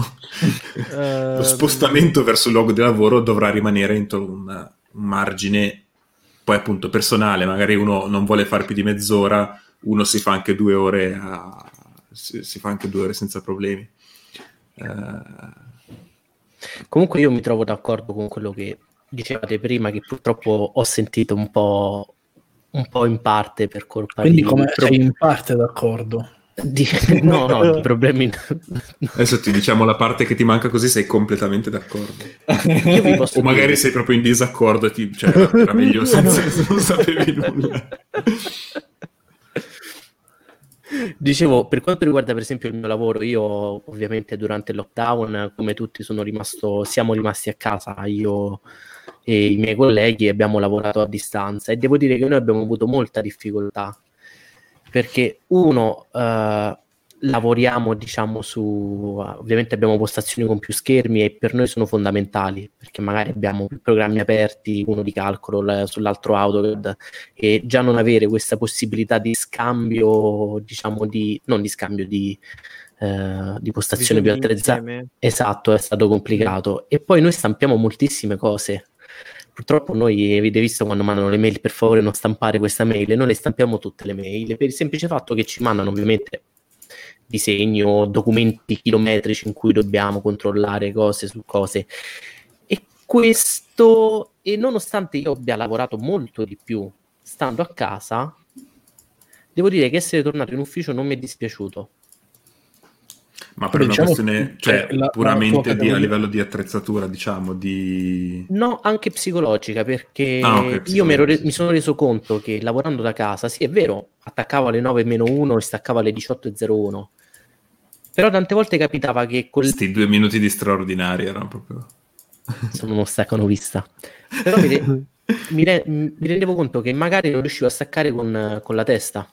Eh, Lo spostamento verso il luogo di lavoro dovrà rimanere entro un, un margine poi appunto personale, magari uno non vuole fare più di mezz'ora, uno si fa anche due ore, a- si, si fa anche due ore senza problemi. Eh, Comunque io mi trovo d'accordo con quello che dicevate prima, che purtroppo ho sentito un po', un po' in parte per colpa Quindi di, come pro- sei in parte d'accordo. Di- no, no, di problemi. adesso ti diciamo la parte che ti manca così sei completamente d'accordo. Io vi posso O magari dire- sei proprio in disaccordo e ti, cioè, era, era meglio senza, se non sapevi nulla. Dicevo, per quanto riguarda per esempio il mio lavoro, io ovviamente durante il lockdown, come tutti, sono rimasto, siamo rimasti a casa, io e i miei colleghi abbiamo lavorato a distanza e devo dire che noi abbiamo avuto molta difficoltà perché uno eh, lavoriamo diciamo su ovviamente abbiamo postazioni con più schermi e per noi sono fondamentali perché magari abbiamo più programmi aperti uno di calcolo l- sull'altro AutoCAD e già non avere questa possibilità di scambio diciamo di non di scambio di eh, di postazioni più insieme. Esatto, è stato complicato. E poi noi stampiamo moltissime cose. Purtroppo noi, avete visto quando mandano le mail, per favore non stampare questa mail, noi le stampiamo tutte le mail, per il semplice fatto che ci mandano ovviamente disegni o documenti chilometrici in cui dobbiamo controllare cose su cose. E questo, e nonostante io abbia lavorato molto di più stando a casa, devo dire che essere tornato in ufficio non mi è dispiaciuto. Ma per Vabbè, una diciamo questione, cioè, la- la puramente di- a livello di attrezzatura, diciamo, di... No, anche psicologica, perché Ah, ok, io mi, re- sono reso conto che lavorando da casa, sì, è vero, attaccavo alle 9 meno 1 e staccavo alle 18.01, però tante volte capitava che col... Questi due minuti di straordinario erano proprio... sono uno staccano vista. Però mi, re- mi re- mi rendevo conto che magari non riuscivo a staccare con, con la testa.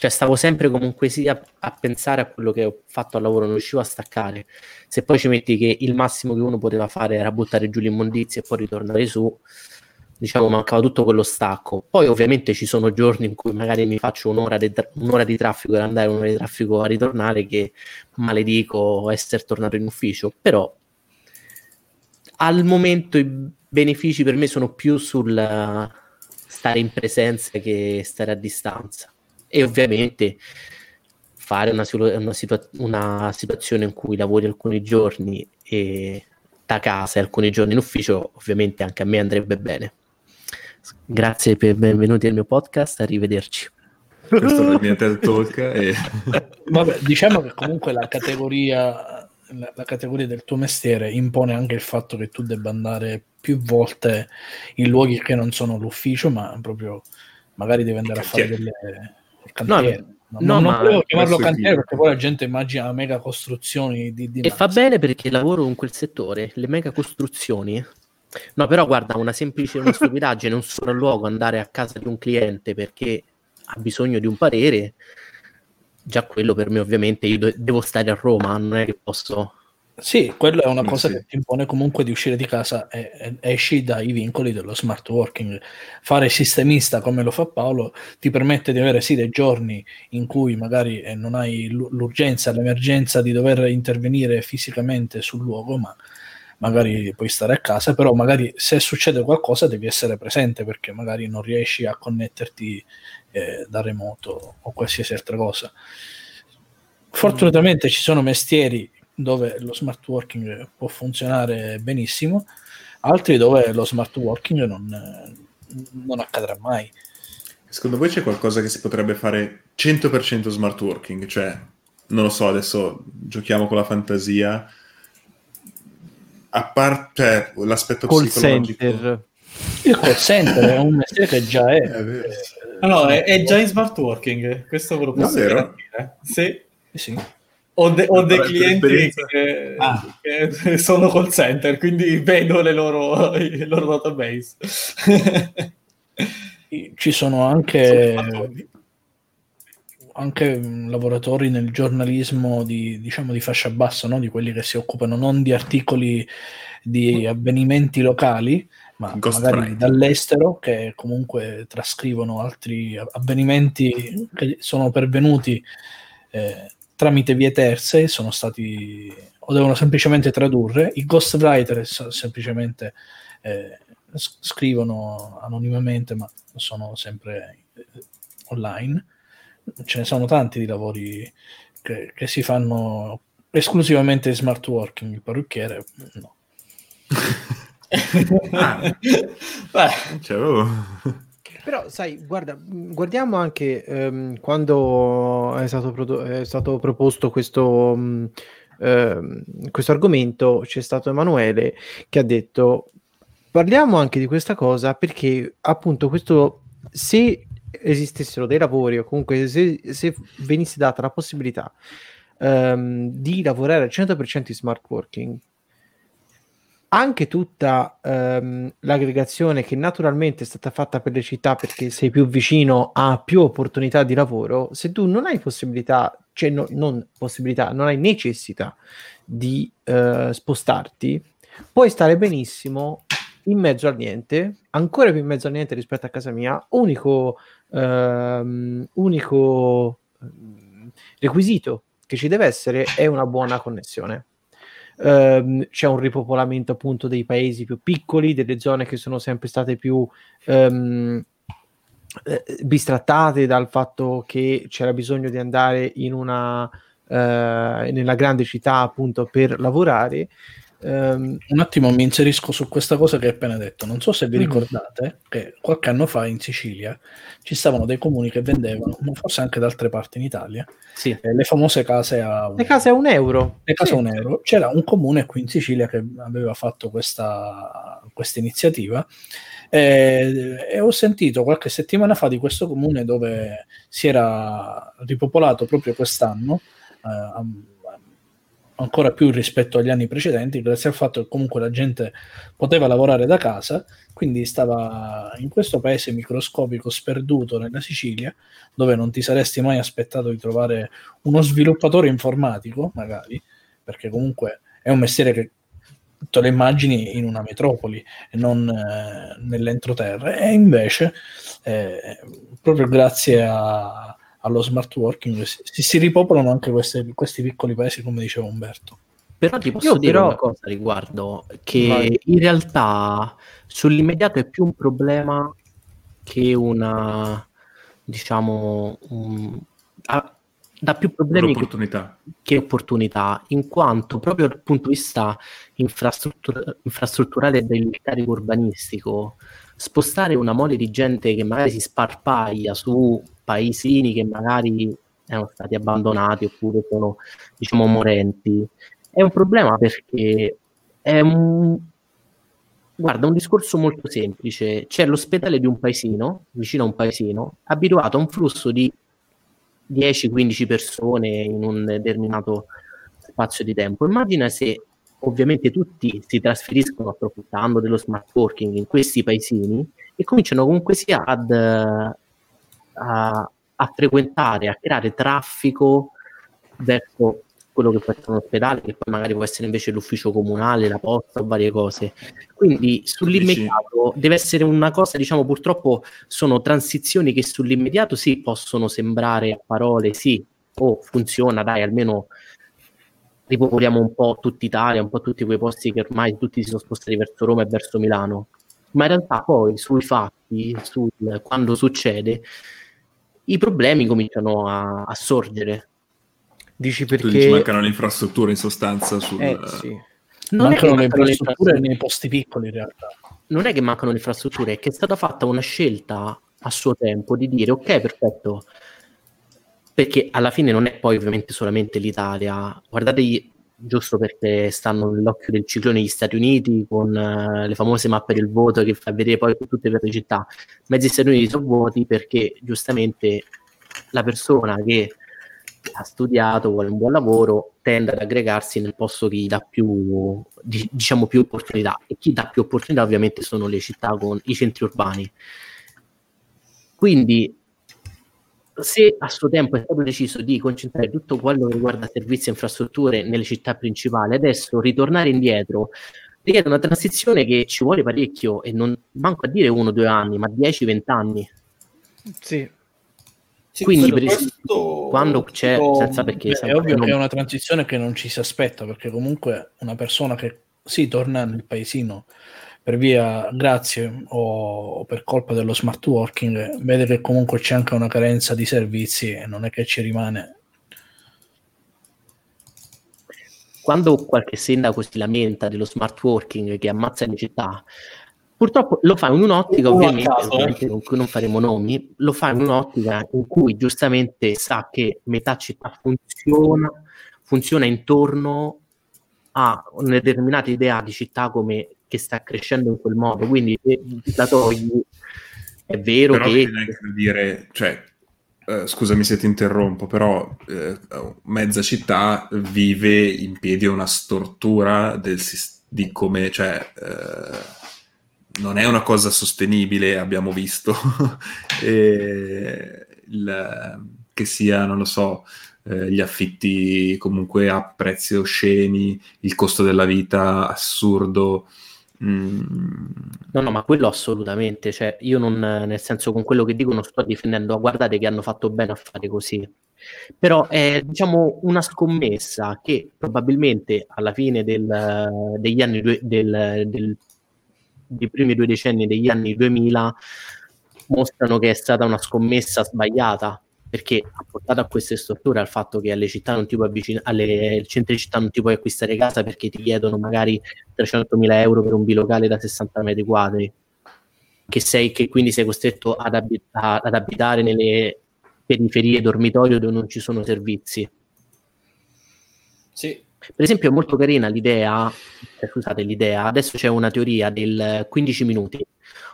Cioè stavo sempre comunque sì a, pensare a quello che ho fatto al lavoro, non riuscivo a staccare. Se poi ci metti che il massimo che uno poteva fare era buttare giù l'immondizia e poi ritornare su, diciamo mancava tutto quello stacco. Poi ovviamente ci sono giorni in cui magari mi faccio un'ora, tra- un'ora di traffico per andare, un'ora di traffico a ritornare che maledico essere tornato in ufficio, però al momento i benefici per me sono più sul stare in presenza che stare a distanza e ovviamente fare una, una situa- una situazione in cui lavori alcuni giorni e da casa e alcuni giorni in ufficio ovviamente anche a me andrebbe bene. Grazie per benvenuti al mio podcast arrivederci. Questo era il mio TED Talk e... Vabbè, diciamo che comunque la categoria, la, la categoria del tuo mestiere impone anche il fatto che tu debba andare più volte in luoghi che non sono l'ufficio, ma proprio magari devi andare a fare delle cantiere. No, no, non volevo chiamarlo cantiere perché poi la gente immagina mega costruzioni di, di E fa bene perché lavoro in quel settore, le mega costruzioni. No, però guarda, una semplice una stupidaggine, un sopralluogo, andare a casa di un cliente perché ha bisogno di un parere, già quello per me ovviamente, io devo stare a Roma, non è che posso... Sì, quello è una Mm, cosa sì. che ti impone comunque di uscire di casa e, e esci dai vincoli dello smart working. Fare sistemista come lo fa Paolo ti permette di avere sì dei giorni in cui magari eh, non hai l'u- l'urgenza, l'emergenza di dover intervenire fisicamente sul luogo, ma magari puoi stare a casa, però magari se succede qualcosa devi essere presente perché magari non riesci a connetterti eh, da remoto o qualsiasi altra cosa. Fortunatamente ci sono mestieri dove lo smart working può funzionare benissimo, altri dove lo smart working non, non accadrà mai. Secondo voi c'è qualcosa che si potrebbe fare 100% smart working? Cioè, non lo so, adesso giochiamo con la fantasia. A parte cioè, l'aspetto Call psicologico. center. Il call center è un mestiere che già è. È vero. Ah, no, è, è già in smart working, questo ve lo posso Davvero? garantire. Sì. Sì. Ho, de- ho dei clienti che, Ah. che sono call center, quindi vedo le loro, i loro database. Ci sono anche, anche mh, lavoratori nel giornalismo di, diciamo, di fascia bassa, no? di quelli che si occupano non di articoli di avvenimenti locali, ma Ghost magari writing. dall'estero, che comunque trascrivono altri avvenimenti che sono pervenuti eh, tramite vie terze, sono stati o devono semplicemente tradurre. I ghostwriter semplicemente eh, scrivono anonimamente, ma sono sempre eh, online. Ce ne sono tanti di lavori che, che si fanno esclusivamente smart working. Il parrucchiere, no. Ah. Beh, Cioè, oh. Però, sai, guarda, mh, guardiamo anche ehm, quando è stato, prodo- è stato proposto questo, mh, ehm, questo argomento, c'è stato Emanuele che ha detto parliamo anche di questa cosa perché appunto questo, se esistessero dei lavori o comunque se, se venisse data la possibilità ehm, di lavorare al 100% in smart working, anche tutta ehm, l'aggregazione che naturalmente è stata fatta per le città perché sei più vicino a più opportunità di lavoro, se tu non hai possibilità, cioè no- non possibilità, non hai necessità di eh, spostarti, puoi stare benissimo in mezzo al niente, ancora più in mezzo al niente rispetto a casa mia, unico, ehm, unico ehm, requisito che ci deve essere è una buona connessione. Ehm, c'è un ripopolamento appunto dei paesi più piccoli, delle zone che sono sempre state più ehm, eh, bistrattate dal fatto che c'era bisogno di andare in una eh, nella grande città appunto per lavorare. Ehm, Un attimo mi inserisco su questa cosa che hai appena detto. Non so se vi Mm. ricordate che qualche anno fa in Sicilia ci stavano dei comuni che vendevano, ma forse anche da altre parti in Italia, Sì. eh, le famose case a un le case a un euro. le case Sì. a un euro. C'era un comune qui in Sicilia che aveva fatto questa, questa iniziativa eh, e ho sentito qualche settimana fa di questo comune dove si era ripopolato proprio quest'anno, eh, ancora più rispetto agli anni precedenti, grazie al fatto che comunque la gente poteva lavorare da casa, quindi stava in questo paese microscopico sperduto nella Sicilia, dove non ti saresti mai aspettato di trovare uno sviluppatore informatico, magari, perché comunque è un mestiere che te lo immagini in una metropoli e non eh, nell'entroterra, e invece, eh, proprio grazie a- allo smart working, si, si ripopolano anche queste- questi piccoli paesi, come diceva Umberto. Però ti posso Io dire però- una cosa a riguardo, che Vai. in realtà sull'immediato è più un problema che una, diciamo, un- ha- dà più problemi che, L'opportunità. che opportunità, in quanto proprio dal punto di vista infrastruttura- infrastrutturale del carico urbanistico, spostare una mole di gente che magari si sparpaglia su paesini che magari erano stati abbandonati oppure sono, diciamo, morenti, è un problema perché è un, guarda, un discorso molto semplice. C'è l'ospedale di un paesino, vicino a un paesino, abituato a un flusso di 10-15 persone in un determinato spazio di tempo. Immagina se ovviamente tutti si trasferiscono approfittando dello smart working in questi paesini e cominciano comunque sia ad, a, a frequentare, a creare traffico verso quello che può essere un ospedale, che poi magari può essere invece l'ufficio comunale, la posta o varie cose. Quindi sull'immediato deve essere una cosa, diciamo, purtroppo sono transizioni che sull'immediato sì possono sembrare a parole sì, oh funziona, dai, almeno ripopoliamo un po' tutta Italia, un po' tutti quei posti che ormai tutti si sono spostati verso Roma e verso Milano. Ma in realtà poi sui fatti, sul, quando succede, i problemi cominciano a, a sorgere. Dici perché... Tu dici mancano le infrastrutture in sostanza sul... Eh, sì. Non mancano le mancano le infrastrutture nei posti piccoli in realtà. non è che mancano le infrastrutture, è che è stata fatta una scelta a suo tempo di dire ok, perfetto, perché alla fine non è poi ovviamente solamente l'Italia. Guardate, gli- giusto perché stanno nell'occhio del ciclone gli Stati Uniti con eh, le famose mappe del voto che fa vedere poi tutte le città. Mezzi Stati Uniti sono vuoti perché giustamente la persona che ha studiato, vuole un buon lavoro, tende ad aggregarsi nel posto che gli dà più, di- diciamo, più opportunità. E chi dà più opportunità ovviamente sono le città con i centri urbani. Quindi, se a suo tempo è stato deciso di concentrare tutto quello che riguarda servizi e infrastrutture nelle città principali, adesso ritornare indietro richiede una transizione che ci vuole parecchio e non manco a dire uno o due anni, ma 10-20 anni. Sì. Sì, Quindi, per questo- Quando c'è, dico- senza perché Beh, è ovvio non- che è una transizione che non ci si aspetta, perché comunque una persona che si torna nel paesino per via, grazie o per colpa dello smart working, vede che comunque c'è anche una carenza di servizi e non è che ci rimane. quando qualche sindaco si lamenta dello smart working che ammazza le città, purtroppo lo fa in un'ottica, Uno ovviamente, caso, eh. ovviamente con cui non faremo nomi, lo fa in un'ottica in cui giustamente sa che metà città funziona, funziona intorno a una determinata idea di città come che sta crescendo in quel modo. Quindi se la togli, è vero Però che dire, cioè, eh, scusami se ti interrompo, però eh, mezza città vive in piedi una stortura del di come, cioè, eh, non è una cosa sostenibile, abbiamo visto, E il- che sia, non lo so, eh, gli affitti comunque a prezzi osceni, il costo della vita assurdo. Mm, No, no, ma quello assolutamente, cioè io non, nel senso con quello che dico non sto difendendo, guardate che hanno fatto bene a fare così, però è diciamo una scommessa che probabilmente alla fine del- degli anni, del, del- dei primi due decenni degli anni 2000 mostrano che è stata una scommessa sbagliata, perché ha portato a queste storture al fatto che alle città non ti puoi avvicinare, alle centri città non ti puoi acquistare casa perché ti chiedono magari 300.000 euro per un bilocale da 60 metri quadri, che, sei, che quindi sei costretto ad, abi- a- ad abitare nelle periferie dormitorio dove non ci sono servizi. Sì, Per esempio è molto carina l'idea, eh, scusate l'idea, adesso c'è una teoria del 15 minuti,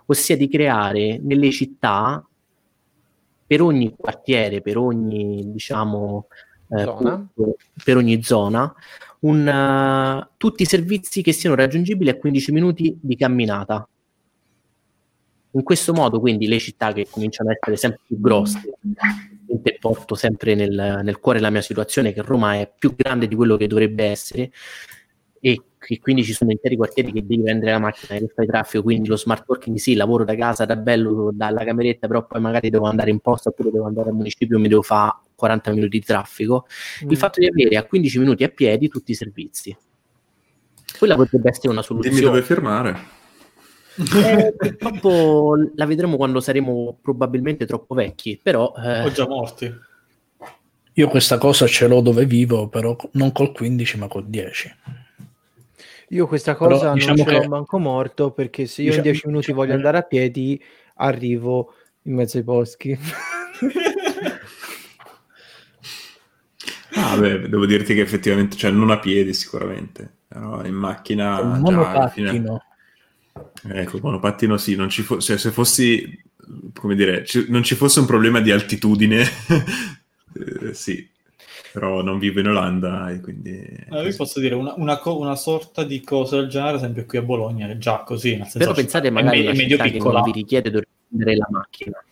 ossia di creare nelle città, per ogni quartiere, per ogni, diciamo, eh, Zona. punto, per ogni zona, un, eh, tutti i servizi che siano raggiungibili a 15 minuti di camminata. In questo modo, quindi, le città che cominciano ad essere sempre più grosse, ovviamente porto sempre nel, nel cuore la mia situazione, che Roma è più grande di quello che dovrebbe essere, e che quindi ci sono interi quartieri che devi prendere la macchina che fai traffico, quindi lo smart working sì, lavoro da casa, da bello, dalla cameretta, però poi magari devo andare in posta oppure devo andare al municipio e mi devo fare 40 minuti di traffico. Mm. Il fatto di avere a 15 minuti a piedi tutti i servizi. Quella potrebbe essere una dimmi soluzione. dove firmare. Eh, purtroppo la vedremo quando saremo probabilmente troppo vecchi, però eh, o già morti. Io questa cosa ce l'ho dove vivo, però non col 15 ma col 10. Io questa Però cosa diciamo non ce l'ho che- manco morto perché se io Diciamo- in 10 minuti voglio diciamo- andare a piedi arrivo in mezzo ai boschi. Ah, beh, devo dirti che effettivamente, cioè non a piedi sicuramente, però in macchina già alla fine- monopattino. Ecco, monopattino sì, non ci fo- cioè, se fossi, come dire, ci- non ci fosse un problema di altitudine, eh, sì, però non vivo in Olanda e quindi... Eh, vi posso dire una, una co- una sorta di cosa del genere, ad esempio qui a Bologna, è già così. Nel senso, però pensate è magari è medio città che piccola. non vi richiede di prendere la macchina.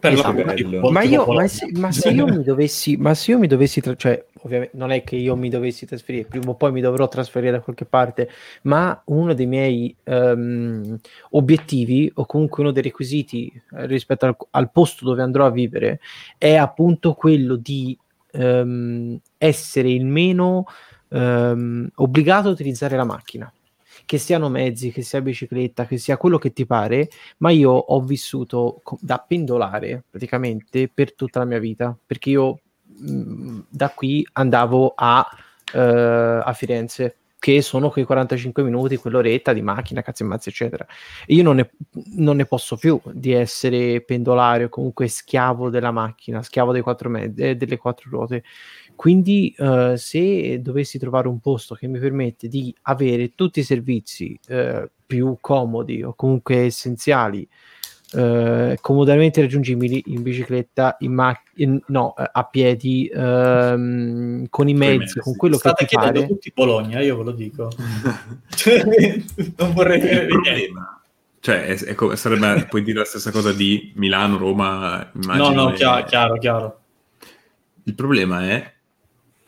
Per Esatto. la Bello. ma, io, ma, se, ma se io mi dovessi, ma se io mi dovessi, tra- cioè, ovviamente non è che io mi dovessi trasferire, prima o poi mi dovrò trasferire da qualche parte, ma uno dei miei ehm, obiettivi o comunque uno dei requisiti eh, rispetto al, al posto dove andrò a vivere è appunto quello di ehm, essere il meno ehm, obbligato a utilizzare la macchina. Che siano mezzi, che sia bicicletta, che sia quello che ti pare, ma io ho vissuto da pendolare praticamente per tutta la mia vita, perché io da qui andavo a, uh, a Firenze che sono quei 45 minuti, quell'oretta di macchina, cazzo e mazzi, eccetera. io non ne, non ne, posso più di essere pendolare o comunque schiavo della macchina, schiavo dei quattro me- eh, delle quattro ruote. Quindi, uh, se dovessi trovare un posto che mi permette di avere tutti i servizi uh, più comodi o comunque essenziali eh, comodamente raggiungibili in bicicletta, in macchina, no, eh, a piedi, ehm, con i mezzi, mezzi, con quello State che ti pare. tutti Bologna, io ve lo dico. non vorrei dire problema. Cioè, è, è, sarebbe, puoi dire la stessa cosa di Milano, Roma, immagino. No, no, chiaro, chiaro, chiaro. Il problema è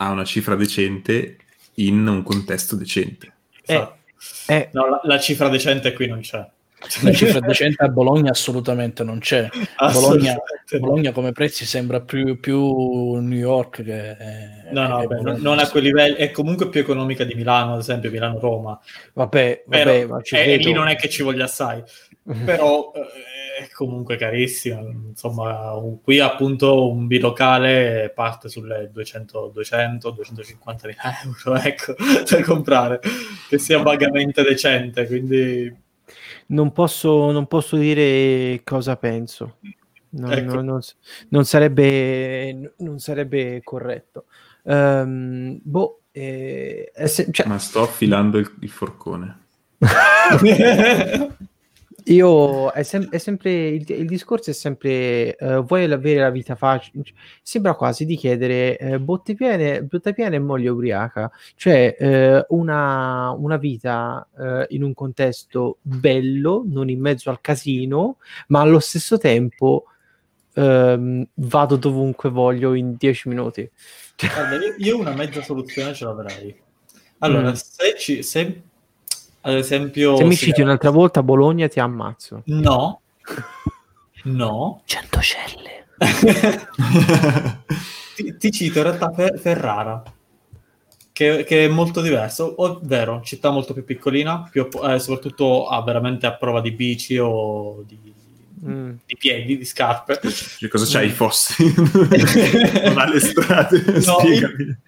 ha una cifra decente in un contesto decente. Eh, eh. No, la, la cifra decente qui non c'è. La cifra decente a Bologna assolutamente non c'è. Bologna, Bologna, come prezzi sembra più, più New York che... No, no, che beh, non a quei livelli, è comunque più economica di Milano, ad esempio Milano-Roma. Vabbè, vabbè Però, ma ci e, lì non è che ci voglia assai. Però eh, è comunque carissima. Insomma, un, qui appunto un bilocale parte sulle 200, 200 250 mila euro, ecco, da comprare, che sia vagamente decente, quindi non posso, non posso dire cosa penso. Non, ecco. non, non, non sarebbe, sarebbe, corretto. Um, boh, eh, se, cioè... Ma sto affilando il, il forcone. Io è, sem- è sempre il, il, discorso è sempre uh, vuoi avere la vita facile? Sembra quasi di chiedere uh, botte piene, botte piene e moglie ubriaca, cioè uh, una, una, vita in un contesto bello, non in mezzo al casino, ma allo stesso tempo um, vado dovunque voglio in dieci minuti. Guarda, io una mezza soluzione ce l'avrei. Allora, mm. se, ci, se ad esempio... Se mi citi un'altra volta a Bologna ti ammazzo. No. No. Centocelle. ti, ti, cito in realtà Fer- Ferrara, che, che, è molto diverso, ovvero città molto più piccolina, più, eh, soprattutto a, veramente a prova di bici o di, mm. di piedi, di scarpe. Che cosa c'hai i fossi? non ha le strade, no, spiegami. Il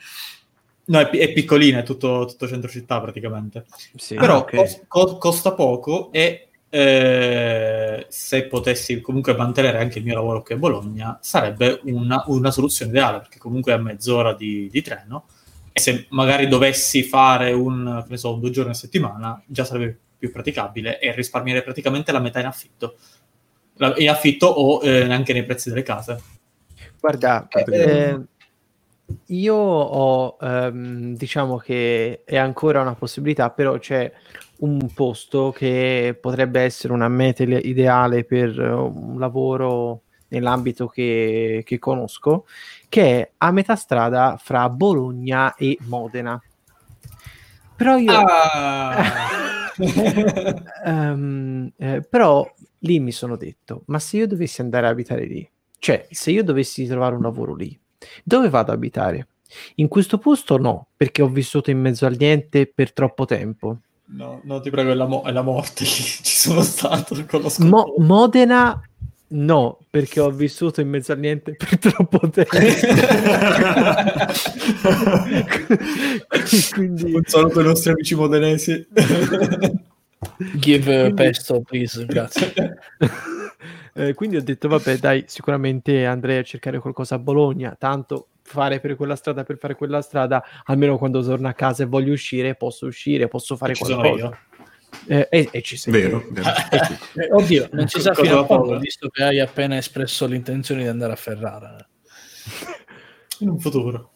No, è, è piccolina, è tutto, tutto, centro città praticamente. Sì, Però ah, okay. co- costa poco e eh, se potessi comunque mantenere anche il mio lavoro qui a Bologna, sarebbe una, una soluzione ideale, perché comunque è a mezz'ora di, di, treno. E se magari dovessi fare un, so, due giorni a settimana, già sarebbe più praticabile e risparmierei praticamente la metà in affitto. La, in affitto o eh, anche nei prezzi delle case. Guarda, eh, io ho, ehm, diciamo che è ancora una possibilità, però c'è un posto che potrebbe essere una meta ideale per un lavoro nell'ambito che, che conosco, che è a metà strada fra Bologna e Modena. Però io... Ah. um, eh, però lì mi sono detto, ma se io dovessi andare a abitare lì, cioè se io dovessi trovare un lavoro lì, dove vado ad abitare? In questo posto no, perché ho vissuto in mezzo al niente per troppo tempo. No, no ti prego, è la, mo- è la morte. Ci sono stato con lo Mo- Modena no, perché ho vissuto in mezzo al niente per troppo tempo. Quindi... Un saluto ai nostri amici modenesi. Give Quindi... pesto, please, grazie. Eh, quindi ho detto, vabbè, dai, sicuramente andrei a cercare qualcosa a Bologna, tanto fare per quella strada per fare quella strada, almeno quando torno a casa e voglio uscire, posso uscire, posso fare ci qualcosa. Eh, e, e, ci sei. Vero. vero. eh, oddio, non si sa fino a quando, visto che hai appena espresso l'intenzione di andare a Ferrara. In un futuro.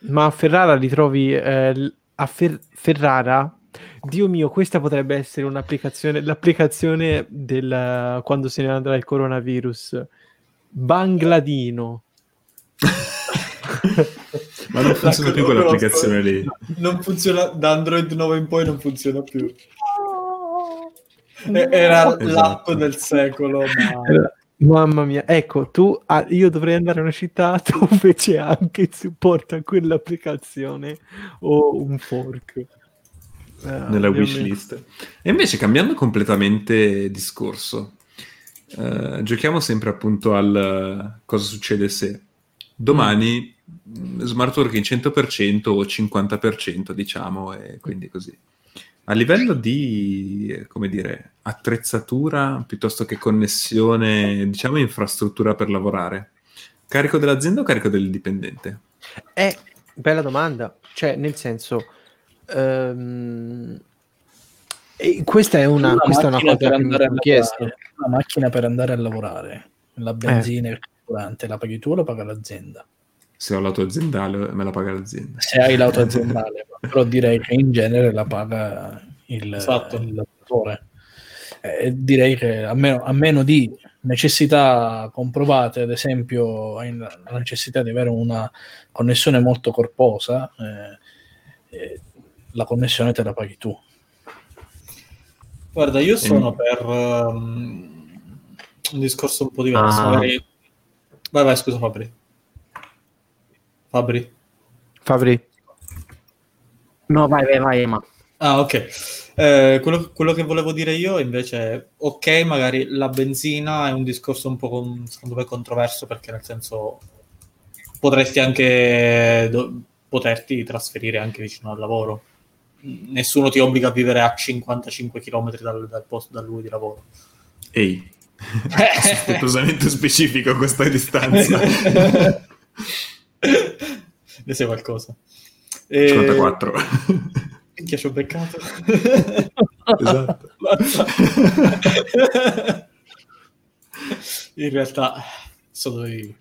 Ma a Ferrara li trovi... Eh, a Fer- Ferrara Dio mio, questa potrebbe essere un'applicazione, l'applicazione del quando se ne andrà il coronavirus. Bangladino. Ma non funziona più quell'applicazione lì. Non funziona da Android 9 in poi, non funziona più. Era esatto. l'app del secolo. Ma... Mamma mia, ecco, tu, ah, io dovrei andare a una città dove c'è anche il supporto a quell'applicazione o un fork. Eh, nella wishlist. E invece cambiando completamente discorso, eh, giochiamo sempre appunto al cosa succede se. domani mm, smart working 100% o 50% diciamo e quindi così a livello di come dire attrezzatura piuttosto che connessione diciamo infrastruttura per lavorare carico dell'azienda o carico del dipendente eh, bella domanda cioè nel senso um, questa è una, una questa è una cosa che mi hanno chiesto una macchina per andare a lavorare la benzina e il carburante la paghi tu o la paga l'azienda se ho l'auto aziendale me la paga l'azienda. Se hai l'auto aziendale, però direi che in genere la paga il, esatto. il lavoratore. Eh, direi che a meno, a meno, di necessità comprovate, ad esempio la necessità di avere una connessione molto corposa, eh, eh, la connessione te la paghi tu. Guarda, io sono per um, un discorso un po' diverso. Ah. Magari... Vai, vai, scusa Fabri. Fabri? Fabri? No, vai, vai, vai, Emma. Ah, ok. Eh, quello, quello, che volevo dire io invece è, ok, magari la benzina è un discorso un po' con, secondo me controverso perché nel senso potresti anche do, poterti trasferire anche vicino al lavoro. Nessuno ti obbliga a vivere a 55 km dal, dal, posto, dal luogo di lavoro. Ehi, sospetosamente specifico questa distanza. ne sai qualcosa. E... 54. Minchia, ci ho beccato. esatto. In realtà sono io.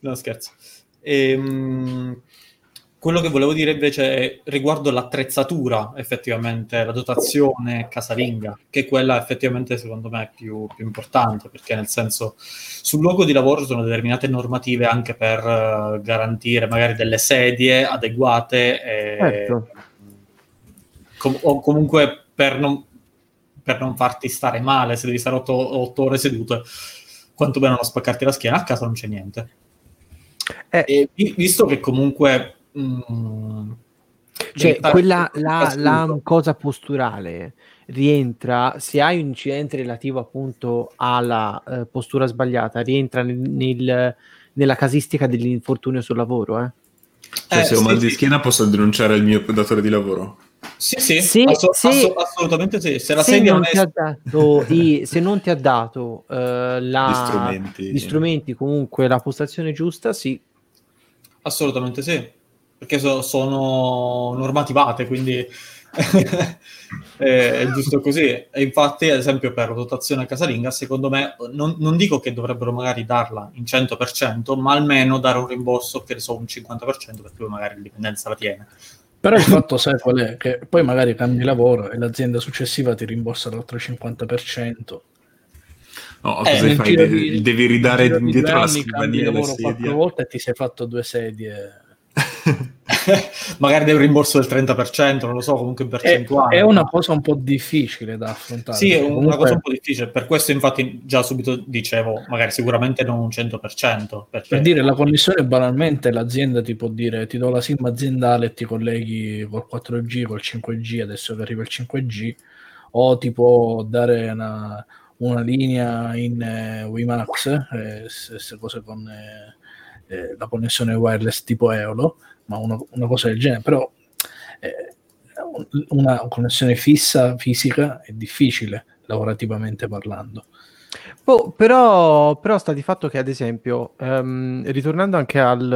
No, scherzo. Ehm, quello che volevo dire invece è riguardo l'attrezzatura, effettivamente, la dotazione casalinga, che è quella effettivamente secondo me più, più importante, perché nel senso sul luogo di lavoro sono determinate normative anche per uh, garantire magari delle sedie adeguate e, certo. com- o comunque per non, per non, farti stare male se devi stare otto, otto ore sedute, quantomeno non spaccarti la schiena, a casa non c'è niente. Eh. Visto che comunque Mm. Cioè, quella, la, la, cosa posturale rientra, se hai un incidente relativo appunto alla uh, postura sbagliata, rientra nel, nel, nella casistica dell'infortunio sul lavoro, eh? Cioè, eh, se ho mal di schiena posso denunciare il mio datore di lavoro? Sì, sì, se, asso- se, asso- assolutamente sì. Se, la se, non è... dato, i, se non ti ha dato uh, la, gli, strumenti. gli strumenti, comunque la postazione giusta, sì. Assolutamente sì perché so, sono normativate, quindi è giusto così. E infatti, ad esempio, per la dotazione casalinga, secondo me, non, non, dico che dovrebbero magari darla in 100%, ma almeno dare un rimborso, che ne so, un 50%, perché magari l'indipendenza la tiene. Però il fatto, sai qual è? Che poi magari cambi lavoro e l'azienda successiva ti rimborsa l'altro 50%. No, eh, cosa fai? Di, devi ridare indietro la scrivania lavoro quattro volte e ti sei fatto due sedie magari dei un rimborso del 30%, non lo so, comunque in percentuale. È, è una cosa un po' difficile da affrontare. Sì, è comunque... una cosa un po' difficile, per questo infatti già subito dicevo, magari sicuramente non un 100%. Perché... Per dire, la connessione banalmente l'azienda ti può dire ti do la SIM aziendale e ti colleghi col 4G, col 5G, adesso che arriva il 5G, o ti può dare una, una linea in eh, WiMAX, eh, se, cose con... Eh, eh, la connessione wireless tipo Eolo, ma una, una cosa del genere, però eh, una connessione fissa, fisica, è difficile lavorativamente parlando. Oh, però, però, sta di fatto che, ad esempio, um, ritornando anche al,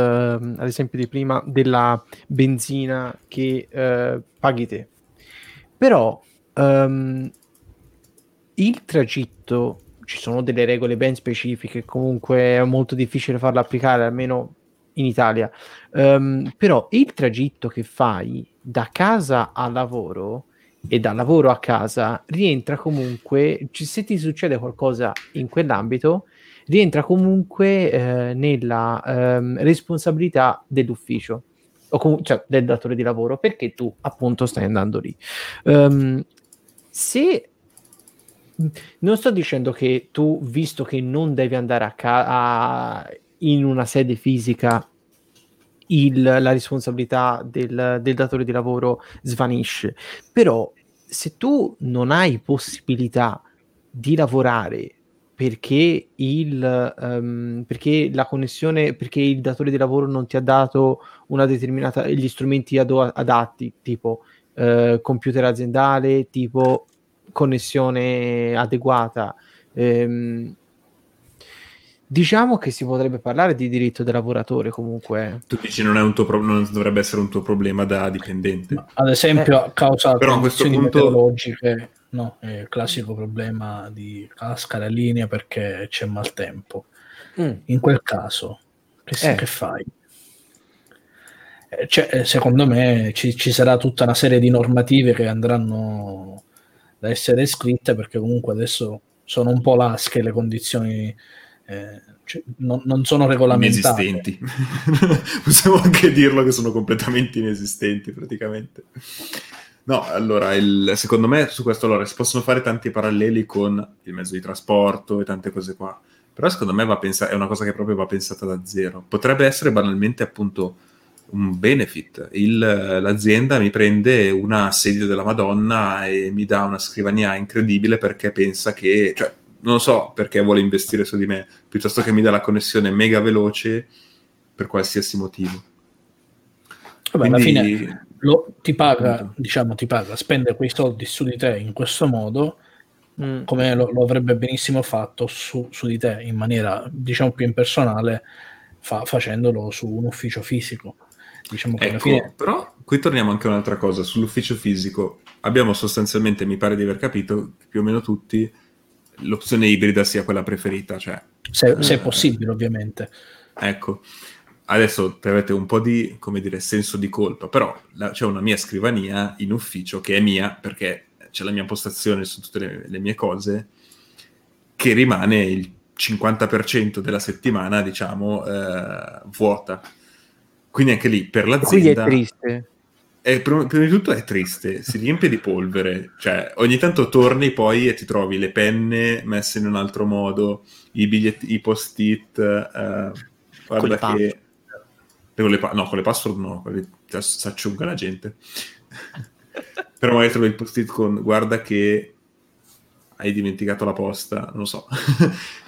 all'esempio di prima della benzina che uh, paghi te, però um, il tragitto ci sono delle regole ben specifiche, comunque è molto difficile farlo applicare, almeno in Italia. Um, però il tragitto che fai da casa al lavoro e dal lavoro a casa rientra comunque, se ti succede qualcosa in quell'ambito, rientra comunque eh, nella ehm, responsabilità dell'ufficio o com- cioè del datore di lavoro perché tu appunto stai andando lì. Um, se non sto dicendo che tu, visto che non devi andare a ca- in una sede fisica, il, la responsabilità del, del datore di lavoro svanisce, però se tu non hai possibilità di lavorare perché, il, um, perché la connessione, perché il datore di lavoro non ti ha dato una determinata, gli strumenti ad- adatti, tipo uh, computer aziendale, tipo connessione adeguata. Um, diciamo che si potrebbe parlare di diritto del lavoratore comunque. Tu dici non, è un tuo pro- non dovrebbe essere un tuo problema da dipendente. Ma, ad esempio, Eh, a causa però a di questo condizioni punto- meteorologiche, no, è il classico problema di casca la linea perché c'è maltempo. Mm. In quel caso, che, Eh. che fai? Eh, cioè, eh, secondo me ci, ci sarà tutta una serie di normative che andranno da essere scritte perché comunque adesso sono un po' lasche le condizioni, eh, cioè, non, non sono regolamentate. Inesistenti. Possiamo anche dirlo che sono completamente inesistenti praticamente. No, allora, il- secondo me su questo allora, si possono fare tanti paralleli con il mezzo di trasporto e tante cose qua, però secondo me va pensa- è una cosa che proprio va pensata da zero. Potrebbe essere banalmente appunto un benefit. Il- l'azienda mi prende una sedia della Madonna e mi dà una scrivania incredibile perché pensa che, cioè, non so perché vuole investire su di me, piuttosto che mi dà la connessione mega veloce per qualsiasi motivo. Vabbè, alla Quindi- fine lo- ti paga, Appunto. diciamo, ti paga, spende quei soldi su di te in questo modo, Mm. come lo, lo avrebbe benissimo fatto su, su di te in maniera, diciamo, più impersonale, fa- facendolo su un ufficio fisico. Diciamo che alla Ecco, fine però qui torniamo anche a un'altra cosa, sull'ufficio fisico. Abbiamo sostanzialmente, mi pare di aver capito, più o meno tutti l'opzione ibrida sia quella preferita, cioè se, se Eh. è possibile, ovviamente. Ecco, adesso avete un po' di, come dire, senso di colpa, però la- c'è una mia scrivania in ufficio che è mia perché c'è la mia postazione su tutte le, le mie cose che rimane il 50% della settimana, diciamo, eh, vuota. Quindi anche lì per Quindi è l'azienda triste. È, prima, di tutto è triste, si riempie di polvere, cioè ogni tanto torni poi e ti trovi le penne messe in un altro modo, i biglietti, i post-it, eh, Con guarda le che... Con le pa- no, con le password no, quelli si acciuga la gente. Però magari trovi il post-it con guarda che hai dimenticato la posta, non lo so.